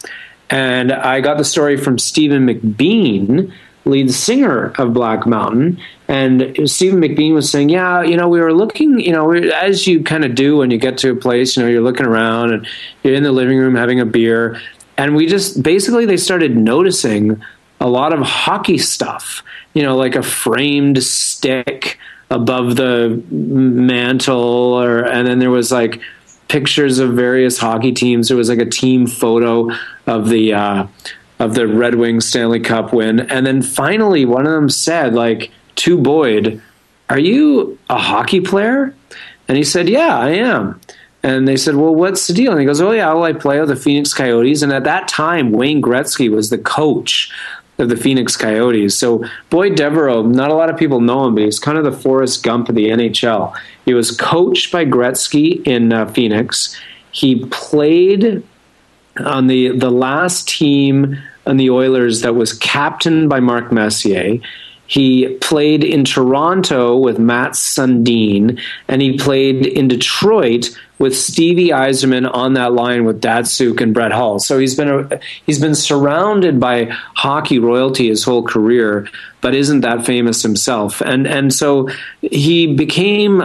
And I got the story from Stephen McBean, lead singer of Black Mountain. And Stephen McBean was saying, Yeah, you know, we were looking, you know, as you kind of do when you get to a place, you know, you're looking around and you're in the living room having a beer. And we just basically, they started noticing a lot of hockey stuff, you know, like a framed stick above the mantle, or, and then there was like, pictures of various hockey teams. There was like a team photo of the uh, of the Red Wings Stanley Cup win, and then finally one of them said, like to Boyd, "Are you a hockey player?" And he said, "Yeah, I am." And they said, "Well, what's the deal?" And he goes, "Oh yeah, well, I play with the Phoenix Coyotes." And at that time, Wayne Gretzky was the coach of the Phoenix Coyotes. So Boyd Devereaux, not a lot of people know him, but he's kind of the Forrest Gump of the NHL. He was coached by Gretzky in uh, Phoenix. He played on the the last team on the Oilers that was captained by Mark Messier. He played in Toronto with Mats Sundin, and he played in Detroit with Stevie Yzerman on that line with Datsyuk and Brett Hull. So he's been a, he's been surrounded by hockey royalty his whole career, but isn't that famous himself. And and so he became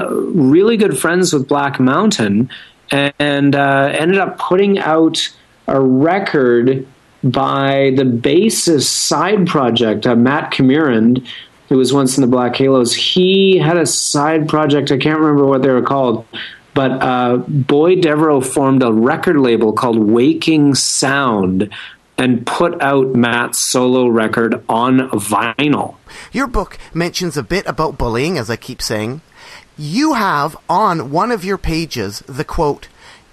really good friends with Black Mountain, and uh, ended up putting out a record by the bassist side project, uh, Matt Camirand, who was once in the Black Halos. He had a side project, I can't remember what they were called, but uh, Boyd Devereaux formed a record label called Waking Sound and put out Matt's solo record on vinyl. Your book mentions a bit about bullying, as I keep saying. You have on one of your pages the quote,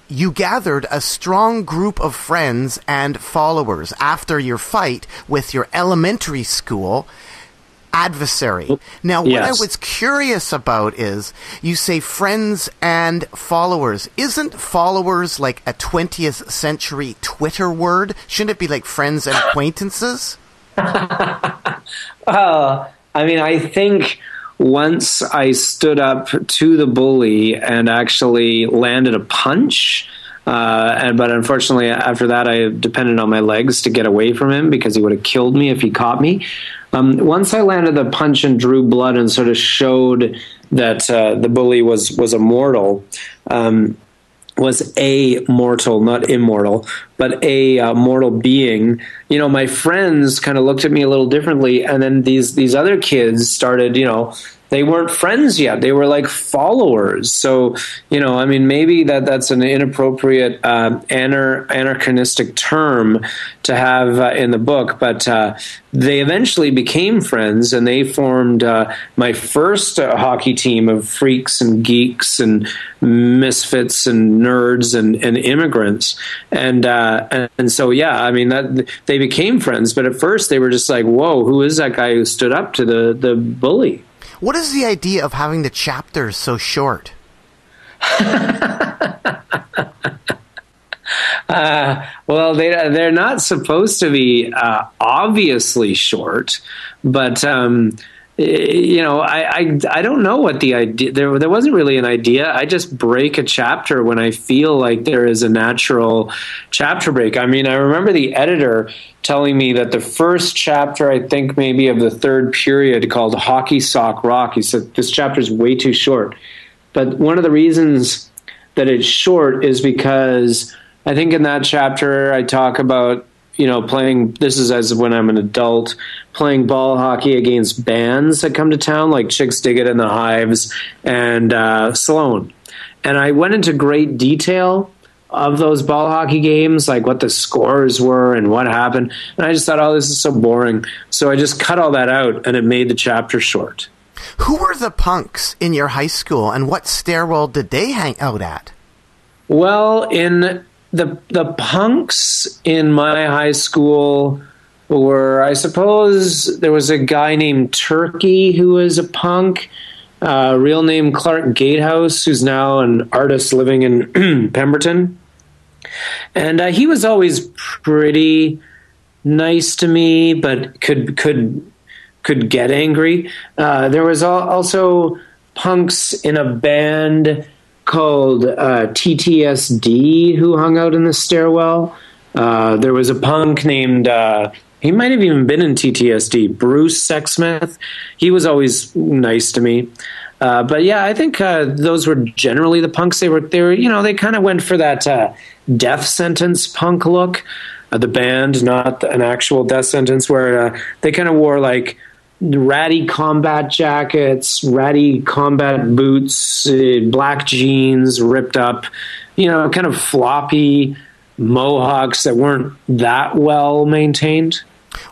you gathered a strong group of friends and followers after your fight with your elementary school adversary. Now, what I was curious about is you say friends and followers. Isn't followers like a 20th century Twitter word? Shouldn't it be like friends and acquaintances? Uh, I mean, I think once I stood up to the bully and actually landed a punch. Uh, and but unfortunately, after that, I depended on my legs to get away from him because he would have killed me if he caught me. Um, once I landed the punch and drew blood and sort of showed that uh, the bully was was immortal. Um, was a mortal, not immortal, but a uh, mortal being. You know, my friends kind of looked at me a little differently, and then these these other kids started. You know, they weren't friends yet; they were like followers. So, you know, I mean, maybe that that's an inappropriate uh, anar- anachronistic term to have uh, in the book, but uh, they eventually became friends, and they formed uh, my first uh, hockey team of freaks and geeks and misfits and nerds and, and immigrants. And, uh, and and so yeah I mean that they became friends but at first they were just like whoa who is that guy who stood up to the the bully What is the idea of having the chapters so short? Uh, well, they they're not supposed to be uh, obviously short, but um, Eh, you know, I, I I don't know what the idea. There there wasn't really an idea. I just break a chapter when I feel like there is a natural chapter break. I mean, I remember the editor telling me that the first chapter, I think maybe of the third period, called Hockey Sock Rock. He said this chapter is way too short. But one of the reasons that it's short is because I think in that chapter I talk about you know playing. This is as when I'm an adult playing ball hockey against bands that come to town, like Chixdiggit and the Hives and uh, Sloan. And I went into great detail of those ball hockey games, like what the scores were and what happened. And I just thought, oh, this is so boring. So I just cut all that out, and it made the chapter short. Who were the punks in your high school, and what stairwell did they hang out at? Well, in the the punks in my high school were, I suppose, there was a guy named Turkey who was a punk. Uh, real name Clark Gatehouse, who's now an artist living in Pemberton, and uh, he was always pretty nice to me, but could could could get angry. Uh, there was also punks in a band called uh, TTSD who hung out in the stairwell. Uh, there was a punk named, uh, he might have even been in TTSD, Bruce Sexsmith. He was always nice to me. Uh, but yeah, I think uh, those were generally the punks. They were, they were, you know, they kind of went for that uh, death sentence punk look. The band, not an actual death sentence, where they kind of wore like ratty combat jackets, ratty combat boots, uh, black jeans, ripped up, you know, kind of floppy mohawks that weren't that well maintained.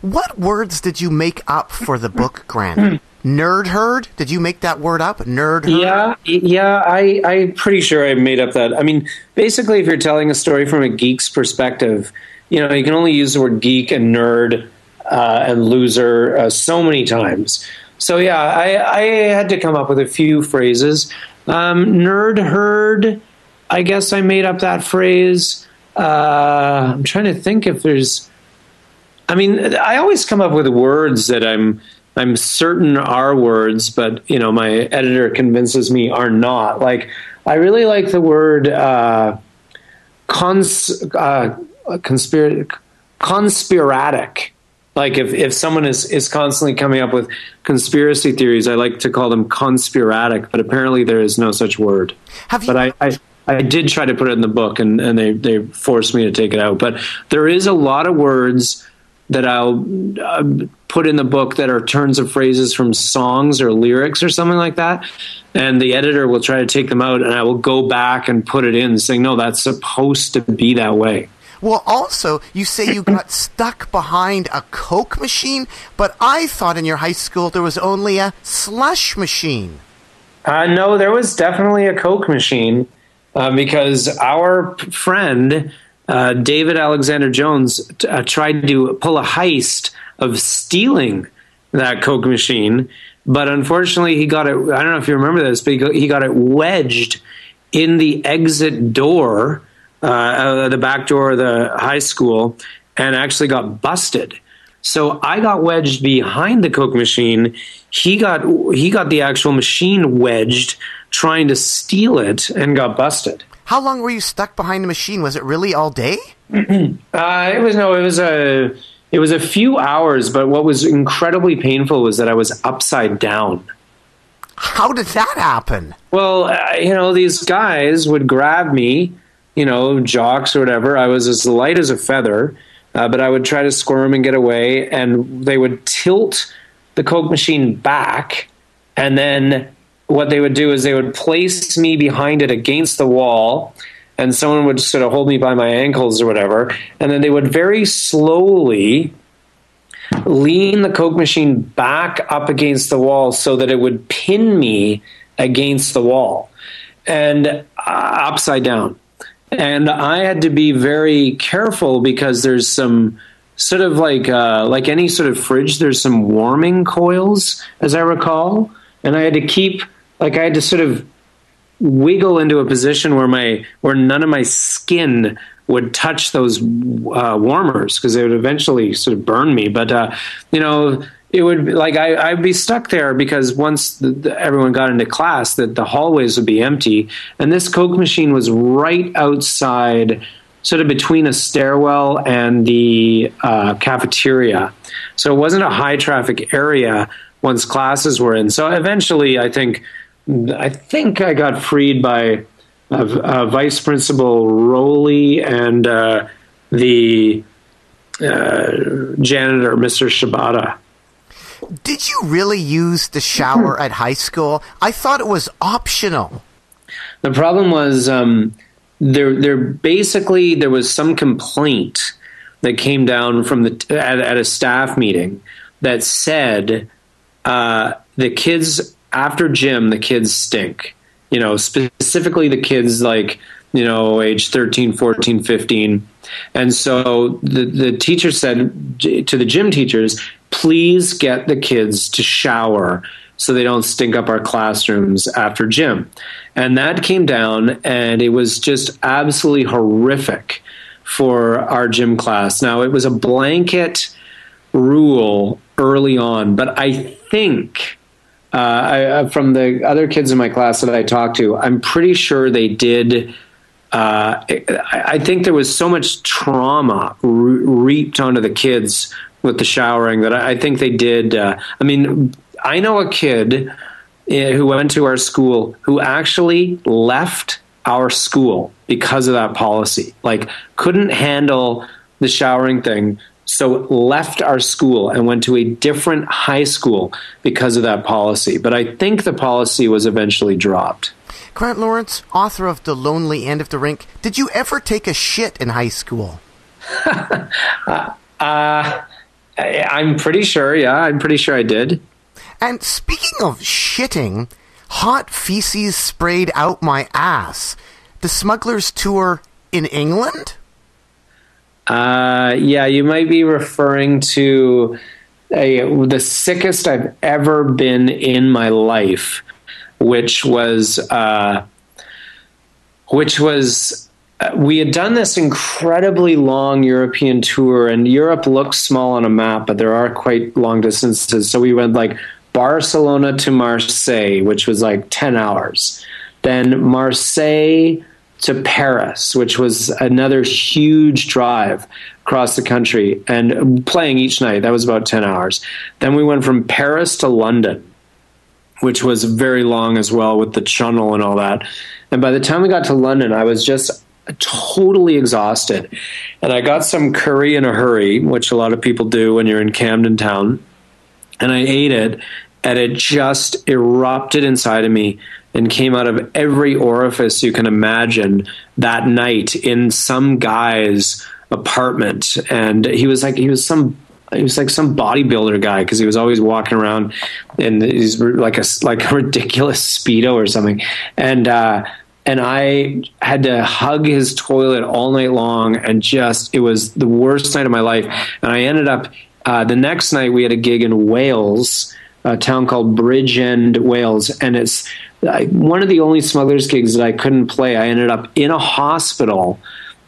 What words did you make up for the book, Grant? Nerd herd? Did you make that word up? Nerd herd? Yeah, yeah, I, I'm pretty sure I made up that. I mean, basically, if you're telling a story from a geek's perspective, you know, you can only use the word geek and nerd uh, and loser uh, so many times. So yeah, I, I had to come up with a few phrases. Um, nerd herd, I guess I made up that phrase. Uh, I'm trying to think if there's. I mean, I always come up with words that I'm I'm certain are words, but you know, my editor convinces me are not. Like, I really like the word uh, cons uh, conspir- conspiratic. Like, if if someone is is constantly coming up with conspiracy theories, I like to call them conspiratic. But apparently, there is no such word. Have you? But I, I I did try to put it in the book, and, and they, they forced me to take it out. But there is a lot of words that I'll uh, put in the book that are turns of phrases from songs or lyrics or something like that. And the editor will try to take them out, and I will go back and put it in, saying, no, that's supposed to be that way. Well, also, you say you got stuck behind a Coke machine, but I thought in your high school there was only a slush machine. Uh, no, there was definitely a Coke machine uh, because our friend uh, David Alexander Jones t- uh, tried to pull a heist of stealing that Coke machine, but unfortunately he got it. I don't know if you remember this, but he got, he got it wedged in the exit door, uh, the back door of the high school, and actually got busted. So I got wedged behind the Coke machine. He got he got the actual machine wedged, trying to steal it, and got busted. How long were you stuck behind the machine? Was it really all day? Uh, it was no, it was a it was a few hours, but what was incredibly painful was that I was upside down. How did that happen? Well, uh, you know, these guys would grab me, you know, jocks or whatever. I was as light as a feather, uh, but I would try to squirm and get away, and they would tilt the Coke machine back, and then what they would do is they would place me behind it against the wall, and someone would sort of hold me by my ankles or whatever, and then they would very slowly lean the Coke machine back up against the wall so that it would pin me against the wall and uh, upside down. And I had to be very careful because there's some sort of like uh, like any sort of fridge. There's some warming coils, as I recall, and I had to keep like I had to sort of wiggle into a position where my where none of my skin would touch those uh, warmers because they would eventually sort of burn me. But uh, you know, it would be like I, I'd be stuck there because once the, the, everyone got into class, that the hallways would be empty, and this Coke machine was right outside. Sort of between a stairwell and the uh, cafeteria. So it wasn't a high traffic area once classes were in. So eventually, I think I think I got freed by uh, uh, Vice Principal Rowley and uh, the uh, janitor, Mr. Shibata. Did you really use the shower at high school? I thought it was optional. The problem was um, there there basically there was some complaint that came down from the at, at a staff meeting that said uh, the kids after gym the kids stink you know specifically the kids like you know age 13 14 15 and so the, the teacher said to the gym teachers please get the kids to shower so they don't stink up our classrooms after gym and that came down and it was just absolutely horrific for our gym class now it was a blanket rule early on but i think uh, I, uh, from the other kids in my class that I talked to, I'm pretty sure they did. Uh, I, think there was so much trauma re- reaped onto the kids with the showering that I, I think they did. Uh, I mean, I know a kid eh, who went to our school who actually left our school because of that policy. Like, couldn't handle the showering thing so left our school and went to a different high school because of that policy. But I think the policy was eventually dropped. Grant Lawrence, author of The Lonely End of the Rink, did you ever take a shit in high school? uh, I'm pretty sure, yeah, I'm pretty sure I did. And speaking of shitting, hot feces sprayed out my ass. The smugglers tour in England? Uh, yeah, you might be referring to a, the sickest I've ever been in my life, which was uh, which was we had done this incredibly long European tour, and Europe looks small on a map, but there are quite long distances. So we went like Barcelona to Marseille, which was like ten hours, then Marseille to Paris, which was another huge drive across the country and playing each night. That was about 10 hours. Then we went from Paris to London, which was very long as well with the channel and all that. And by the time we got to London, I was just totally exhausted. And I got some curry in a hurry, which a lot of people do when you're in Camden Town. And I ate it, and it just erupted inside of me and came out of every orifice you can imagine that night in some guy's apartment and he was like he was some he was like some bodybuilder guy because he was always walking around and he's like a like a ridiculous speedo or something and uh and I had to hug his toilet all night long, and just it was the worst night of my life. And I ended up uh, the next night we had a gig in Wales, a town called Bridgend, Wales, and it's I, one of the only smugglers gigs that I couldn't play. I ended up in a hospital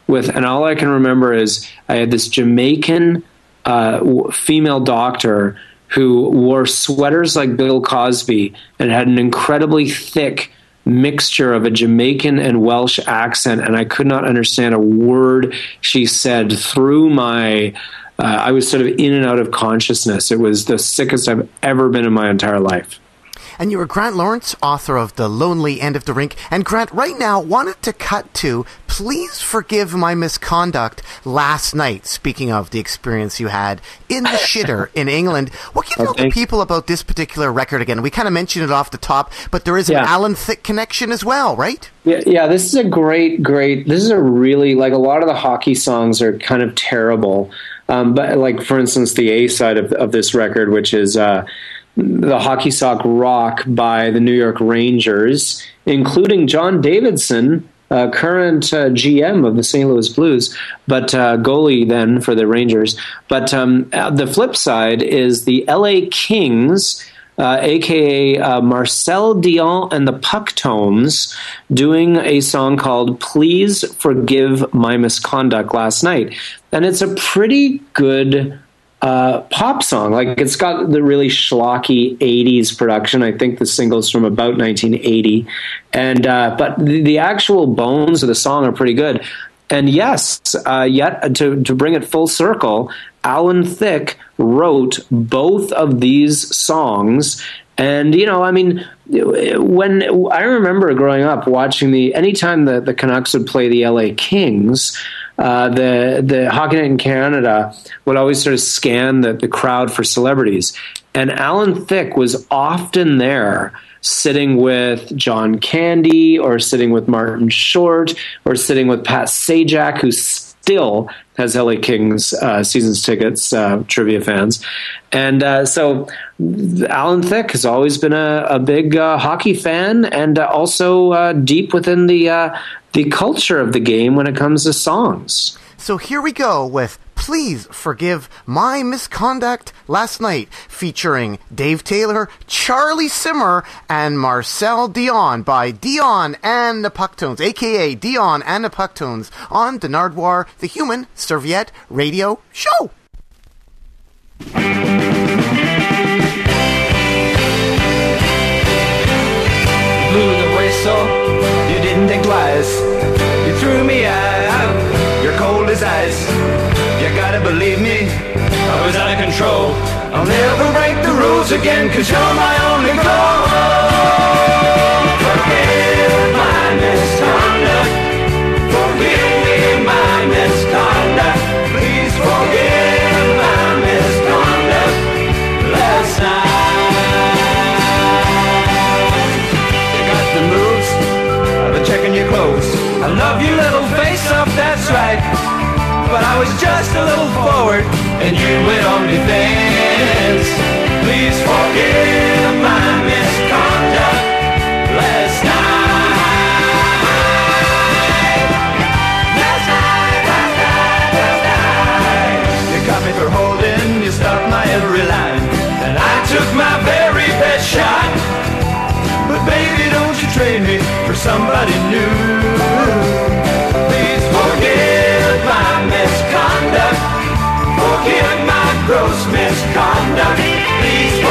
with, and all I can remember is I had this Jamaican uh, female doctor who wore sweaters like Bill Cosby and had an incredibly thick mixture of a Jamaican and Welsh accent, and I could not understand a word she said through my. Uh, I was sort of in and out of consciousness. It was the sickest I've ever been in my entire life. And you were Grant Lawrence, author of The Lonely End of the Rink. And Grant, right now, wanted to cut to Please Forgive My Misconduct last night. Speaking of the experience you had in the shitter in England, what can you tell the people about this particular record again? We kind of mentioned it off the top, but there is an Yeah. Alan Thicke connection as well, right? Yeah, yeah, this is a great, great. This is a really like a lot of the hockey songs are kind of terrible, um, but like for instance, the A side of of this record, which is uh, the hockey sock rock by the New York Rangers, including John Davidson. Uh, current uh, GM of the St. Louis Blues, but uh, goalie then for the Rangers. But um, uh, the flip side is the LA Kings, uh, aka uh, Marcel Dionne and the Pucktones, doing a song called Please Forgive My Misconduct last night. And it's a pretty good uh, pop song. Like it's got the really schlocky '80s production. I think the single's from about 1980, and uh, but the, the actual bones of the song are pretty good. And yes, uh, yet to to bring it full circle, Alan Thicke wrote both of these songs. And you know, I mean, when I remember growing up watching the anytime the, the Canucks would play the LA Kings, uh, the the Hockey Night in Canada would always sort of scan the, the crowd for celebrities, and Alan Thicke was often there sitting with John Candy or sitting with Martin Short or sitting with Pat Sajak, who still has LA Kings uh, seasons tickets, uh, trivia fans. And uh, so Alan Thicke has always been a, a big uh, hockey fan and uh, also uh, deep within the, uh, the culture of the game when it comes to songs. So here we go with Please Forgive My Misconduct Last Night, featuring Dave Taylor, Charlie Simmer, and Marcel Dionne by Dionne and the Pucktones, aka Dionne and the Pucktones, on the Nardwuar, the Human Serviette Radio Show. Twice. You threw me out. You're cold as ice. You gotta believe me. I was out of control. I'll never break the rules again, cause you're my only goal. Forgive my misconduct. Forgive clothes. I love your little face up, that's right. But I was just a little forward, and you went on defense. Please forgive my misconduct last night. You caught me for holding, you stopped my every line, and I took my best for somebody new. Please forgive my misconduct. Forgive my gross misconduct. Please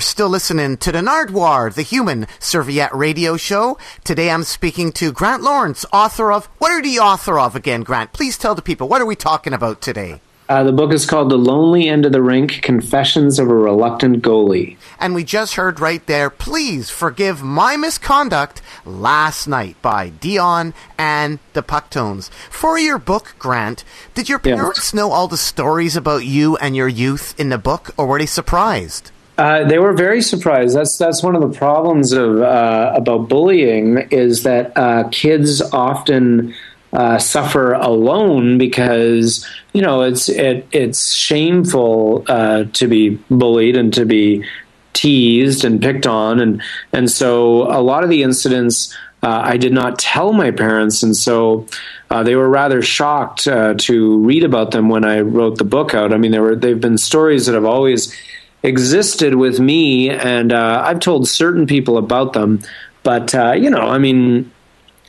you're still listening to the Nardwuar, the Human Serviette Radio Show. Today I'm speaking to Grant Lawrence, author of. What are the author of again, Grant? Please tell the people. What are we talking about today? Uh, the book is called The Lonely End of the Rink Confessions of a Reluctant Goalie. And we just heard right there, Please Forgive My Misconduct Last Night by Dionne and the Pucktones. For your book, Grant, did your Yeah. parents know all the stories about you and your youth in the book, or were they surprised? Uh, they were very surprised. That's that's one of the problems of uh, about bullying is that uh, kids often uh, suffer alone because you know it's it, it's shameful uh, to be bullied and to be teased and picked on and and so a lot of the incidents uh, I did not tell my parents and so uh, they were rather shocked uh, to read about them when I wrote the book out. I mean, there were they've been stories that have always existed with me, and uh, I've told certain people about them. But uh, you know, I mean,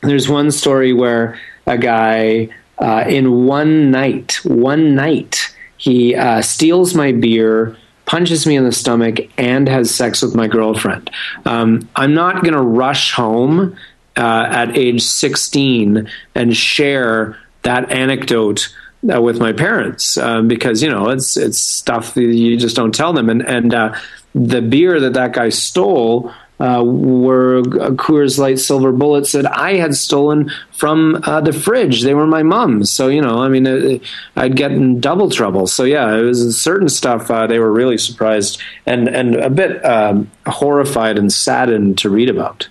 there's one story where a guy uh, in one night. One night, he uh, steals my beer. Punches me in the stomach and has sex with my girlfriend. Um, I'm not going to rush home uh, at age 16 and share that anecdote uh, with my parents um, because you know it's it's stuff you just don't tell them. And and uh, the beer that that guy stole uh, were Coors Light Silver Bullets that I had stolen from uh, the fridge. They were my mom's, so you know, I mean, uh, I'd get in double trouble. So yeah, it was certain stuff. Uh, they were really surprised and and a bit um, horrified and saddened to read about.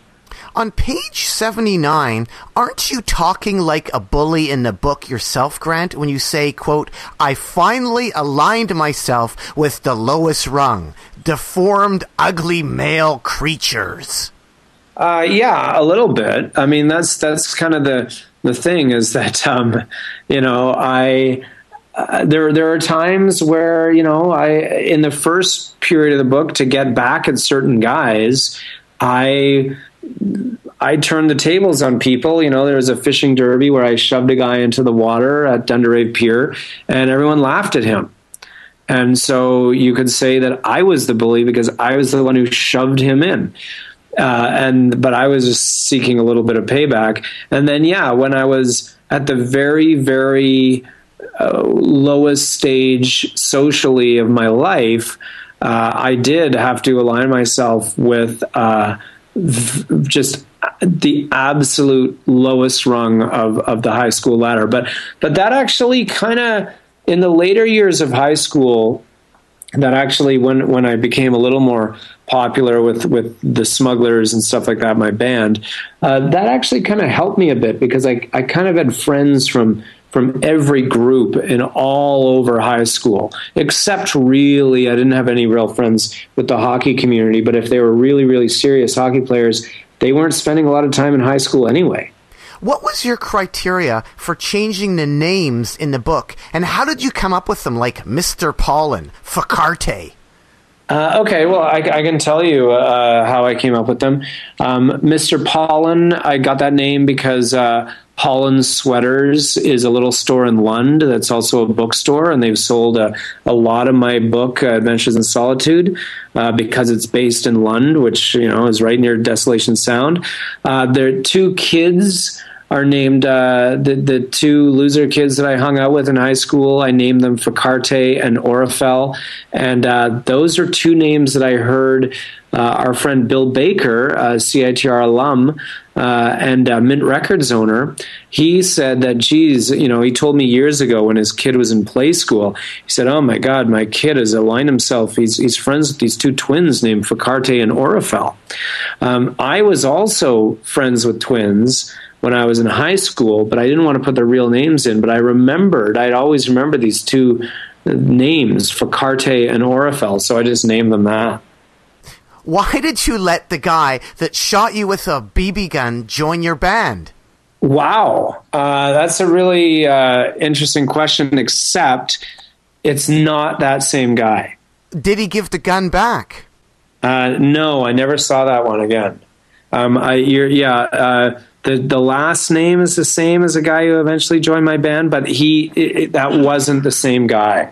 On page 79, aren't you talking like a bully in the book yourself, Grant, when you say, quote, I finally aligned myself with the lowest rung, deformed, ugly male creatures? Uh, yeah, a little bit. I mean, that's that's kind of the the thing is that um, you know I. Uh, there, there are times where you know I, in the first period of the book, to get back at certain guys, I I turned the tables on people. You know, there was a fishing derby where I shoved a guy into the water at Dunderave Pier, and everyone laughed at him. And so you could say that I was the bully because I was the one who shoved him in. Uh, and but I was just seeking a little bit of payback. And then yeah, when I was at the very very uh, lowest stage socially of my life, uh, I did have to align myself with uh, just the absolute lowest rung of, of the high school ladder. But but that actually kind of in the later years of high school, that actually when when I became a little more popular with with the smugglers and stuff like that, my band, uh, that actually kind of helped me a bit because I I kind of had friends from from every group in all over high school, except really, I didn't have any real friends with the hockey community. But if they were really, really serious hockey players, they weren't spending a lot of time in high school anyway. What was your criteria for changing the names in the book, and how did you come up with them, like Mr. Pollen, Facarte? Uh, okay, well, I, I, can tell you uh, how I came up with them. Um, Mr. Pollen, I got that name because uh, Pollen Sweaters is a little store in Lund that's also a bookstore, and they've sold a, a lot of my book, uh, Adventures in Solitude, uh, because it's based in Lund, which you know is right near Desolation Sound. Uh, there are two kids are named uh, the the two loser kids that I hung out with in high school. I named them Facarte and Orifel, and uh, those are two names that I heard uh, our friend Bill Baker, a CITR alum uh, and Mint Records owner. He said that, geez, you know, he told me years ago when his kid was in play school. He said, "Oh my God, my kid has aligned himself. He's he's friends with these two twins named Facarte and Orifel." Um, I was also friends with twins when I was in high school, but I didn't want to put their real names in. But I remembered, I'd always remember these two names, Facarte and Orifel, so I just named them that. Why did you let the guy that shot you with a BB gun join your band? Wow, uh, that's a really uh, interesting question, except it's not that same guy. Did he give the gun back? Uh, no, I never saw that one again. Um, I, yeah, uh, the the last name is the same as a guy who eventually joined my band, but he it, that wasn't the same guy.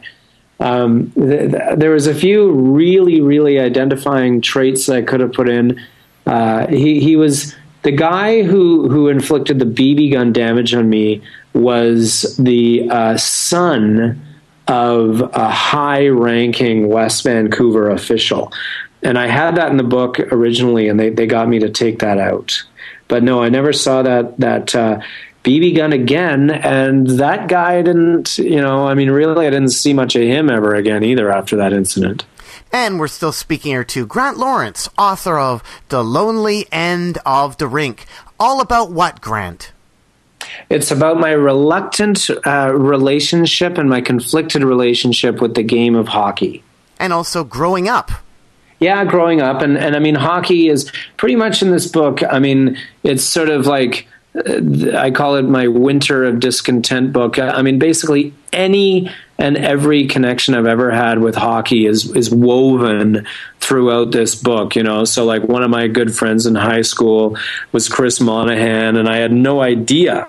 Um, th- th- there was a few really really identifying traits that I could have put in. Uh, he he was the guy who who inflicted the BB gun damage on me was the uh, son of a high ranking West Vancouver official. And I had that in the book originally, and they, they got me to take that out. But no, I never saw that that uh, BB gun again. And that guy didn't, you know, I mean, really, I didn't see much of him ever again either after that incident. And we're still speaking here to Grant Lawrence, author of The Lonely End of the Rink. All about what, Grant? It's about my reluctant uh, relationship and my conflicted relationship with the game of hockey. And also growing up. Yeah, growing up. And, and I mean, hockey is pretty much in this book. I mean, it's sort of like uh, I call it my winter of discontent book. I mean, basically any and every connection I've ever had with hockey is is woven throughout this book. You know, so like one of my good friends in high school was Chris Monahan, and I had no idea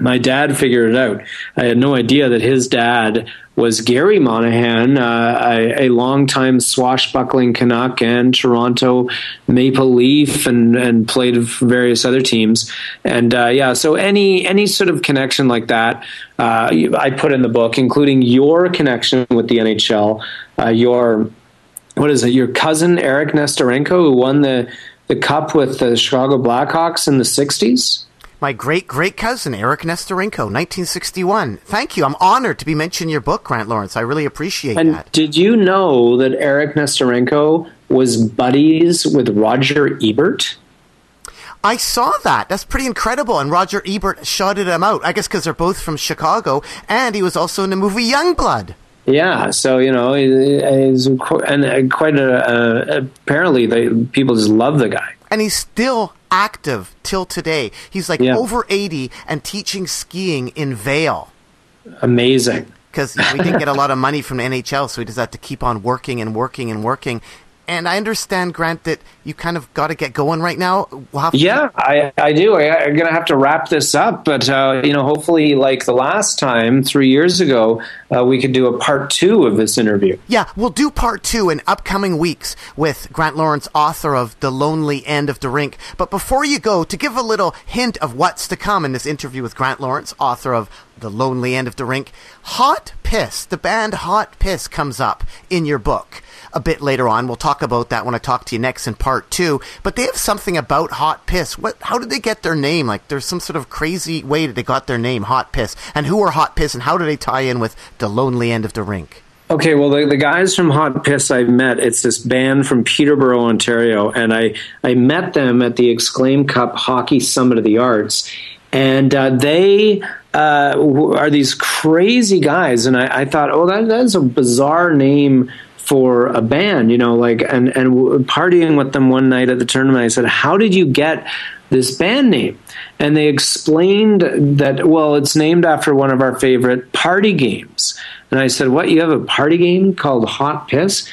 my dad figured it out. I had no idea that his dad was Garry Monahan, uh, a, a longtime swashbuckling Canuck and Toronto Maple Leaf, and and played various other teams. And uh, yeah, so any any sort of connection like that, uh, I put in the book, including your connection with the NHL, uh, your what is it? Your cousin Eric Nesterenko, who won the the cup with the Chicago Blackhawks in the '60s. My great great cousin, Eric Nesterenko, 1961. Thank you. I'm honored to be mentioned in your book, Grant Lawrence. I really appreciate And that. did you know that Eric Nesterenko was buddies with Roger Ebert? I saw that. That's pretty incredible. And Roger Ebert shouted him out. I guess because they're both from Chicago. And he was also in the movie Youngblood. Yeah, so you know, he's and uh, quite a, uh, apparently they people just love the guy. And he's still active till today. He's like Yeah. over 80 and teaching skiing in Vail. Amazing. because we didn't get a lot of money from the NHL, so we just had to keep on working and working and working. And I understand, Grant, that you kind of got to get going right now. We'll have to- Yeah, I, I do. I, I'm going to have to wrap this up, but uh, you know, hopefully, like the last time three years ago, uh, we could do a part two of this interview. Yeah, we'll do part two in upcoming weeks with Grant Lawrence, author of The Lonely End of the Rink. But before you go, to give a little hint of what's to come in this interview with Grant Lawrence, author of The Lonely End of the Rink, Hot Piss, the band Hot Piss comes up in your book. A bit later on, we'll talk about that when I talk to you next in part two. But they have something about Hot Piss. What? How did they get their name? Like, there's some sort of crazy way that they got their name, Hot Piss. And who are Hot Piss, and how do they tie in with the Lonely End of the Rink? Okay, well, the, the guys from Hot Piss I've met, it's this band from Peterborough, Ontario, and I, I met them at the Exclaim Cup Hockey Summit of the Arts. And uh, they uh, are these crazy guys. And I, I thought, oh, that, that is a bizarre name for a band, you know, like, and, and partying with them one night at the tournament, I said, how did you get this band name? And they explained that, well, it's named after one of our favorite party games. And I said, What? You have a party game called Hot Piss?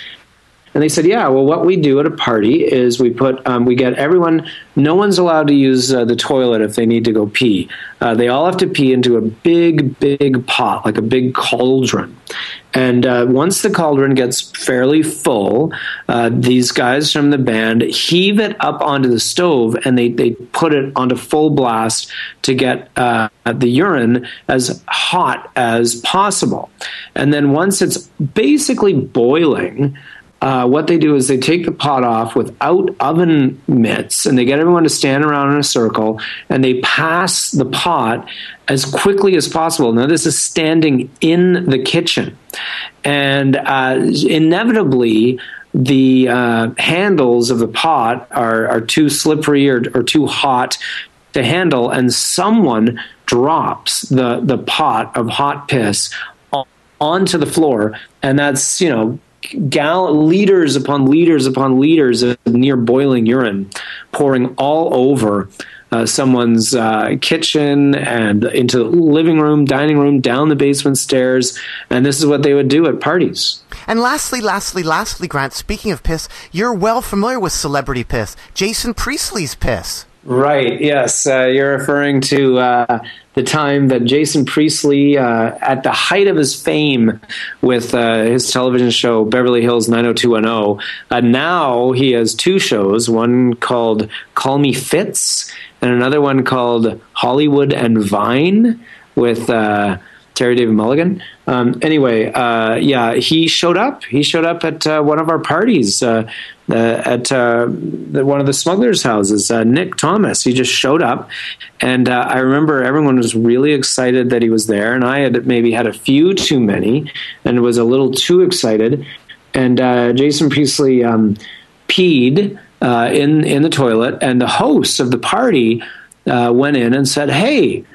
And they said, Yeah, well, what we do at a party is we put, um, we get everyone, no one's allowed to use uh, the toilet if they need to go pee. Uh, they all have to pee into a big, big pot, like a big cauldron. And uh, once the cauldron gets fairly full, uh, these guys from the band heave it up onto the stove and they, they put it onto full blast to get uh, the urine as hot as possible. And then once it's basically boiling, uh, what they do is they take the pot off without oven mitts and they get everyone to stand around in a circle and they pass the pot as quickly as possible. Now, this is standing in the kitchen. And uh, inevitably, the uh, handles of the pot are, are too slippery or, or too hot to handle, and someone drops the, the pot of hot piss onto the floor, and that's, you know, gal- liters upon liters upon liters of near boiling urine pouring all over uh, someone's uh, kitchen and into the living room, dining room, down the basement stairs. And this is what they would do at parties. And lastly, lastly, lastly, Grant, speaking of piss, you're well familiar with celebrity piss. Jason Priestley's piss. Right. Yes. Uh, you're referring to uh, the time that Jason Priestley, uh, at the height of his fame with uh, his television show Beverly Hills 90210, uh, now he has two shows one called Call Me Fitz and another one called Hollywood and Vine with. Terry David Mulligan. Um, anyway, uh, yeah, he showed up. He showed up at uh, one of our parties uh, uh, at uh, the, one of the smugglers' houses. Uh, Nick Thomas. He just showed up, and I remember everyone was really excited that he was there, and I had maybe had a few too many, and was a little too excited. And Jason Priestley um, peed in in the toilet, and the host of the party went in and said, "Hey."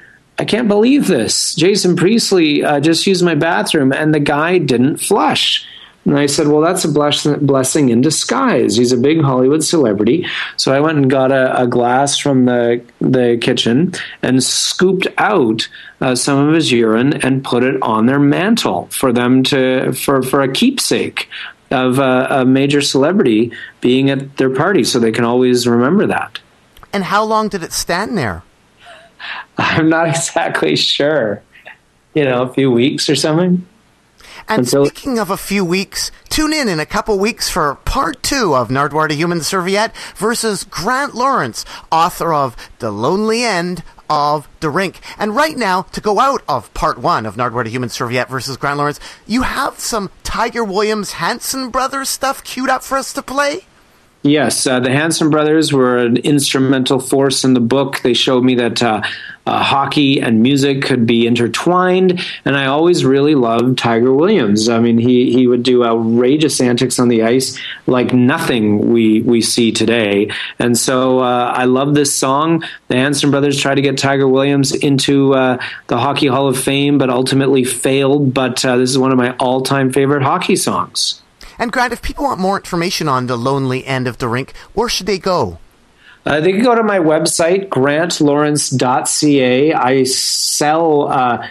I can't believe this. Jason Priestley uh, just used my bathroom and the guy didn't flush. And I said, Well, that's a bless- blessing in disguise. He's a big Hollywood celebrity. So I went and got a, a glass from the, the kitchen and scooped out uh, some of his urine and put it on their mantle for them to, for, for a keepsake of a, a major celebrity being at their party so they can always remember that. And how long did it stand there? I'm not exactly sure. You know, a few weeks or something. And Until- speaking of a few weeks, tune in in a couple weeks for part two of Nardwuar the Human Serviette versus Grant Lawrence, author of The Lonely End of the Rink. And right now, to go out of part one of Nardwuar the Human Serviette versus Grant Lawrence, you have some Tiger Williams Hanson Brothers stuff queued up for us to play? Yes, uh, the Hanson brothers were an instrumental force in the book. They showed me that uh, uh, hockey and music could be intertwined, and I always really loved Tiger Williams. I mean, he he would do outrageous antics on the ice like nothing we we see today. And so uh, I love this song. The Hanson brothers tried to get Tiger Williams into uh, the Hockey Hall of Fame, but ultimately failed. But uh, this is one of my all time favorite hockey songs. And Grant, if people want more information on The Lonely End of the Rink, where should they go? Uh, they can go to my website, grantlawrence.ca. I sell uh,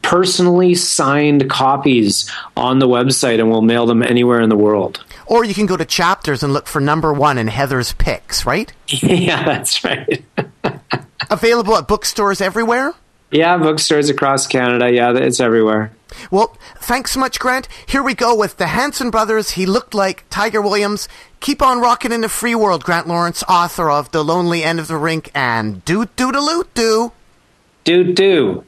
personally signed copies on the website and we'll mail them anywhere in the world. Or you can go to chapters and look for number one in Heather's Picks, right? yeah, that's right. Available at bookstores everywhere? Yeah, bookstores across Canada. Yeah, it's everywhere. Well, thanks so much, Grant. Here we go with the Hanson brothers. He looked like Tiger Williams. Keep on rocking in the free world, Grant Lawrence, author of The Lonely End of the Rink and Doo Doodaloo Doo. Doo doo.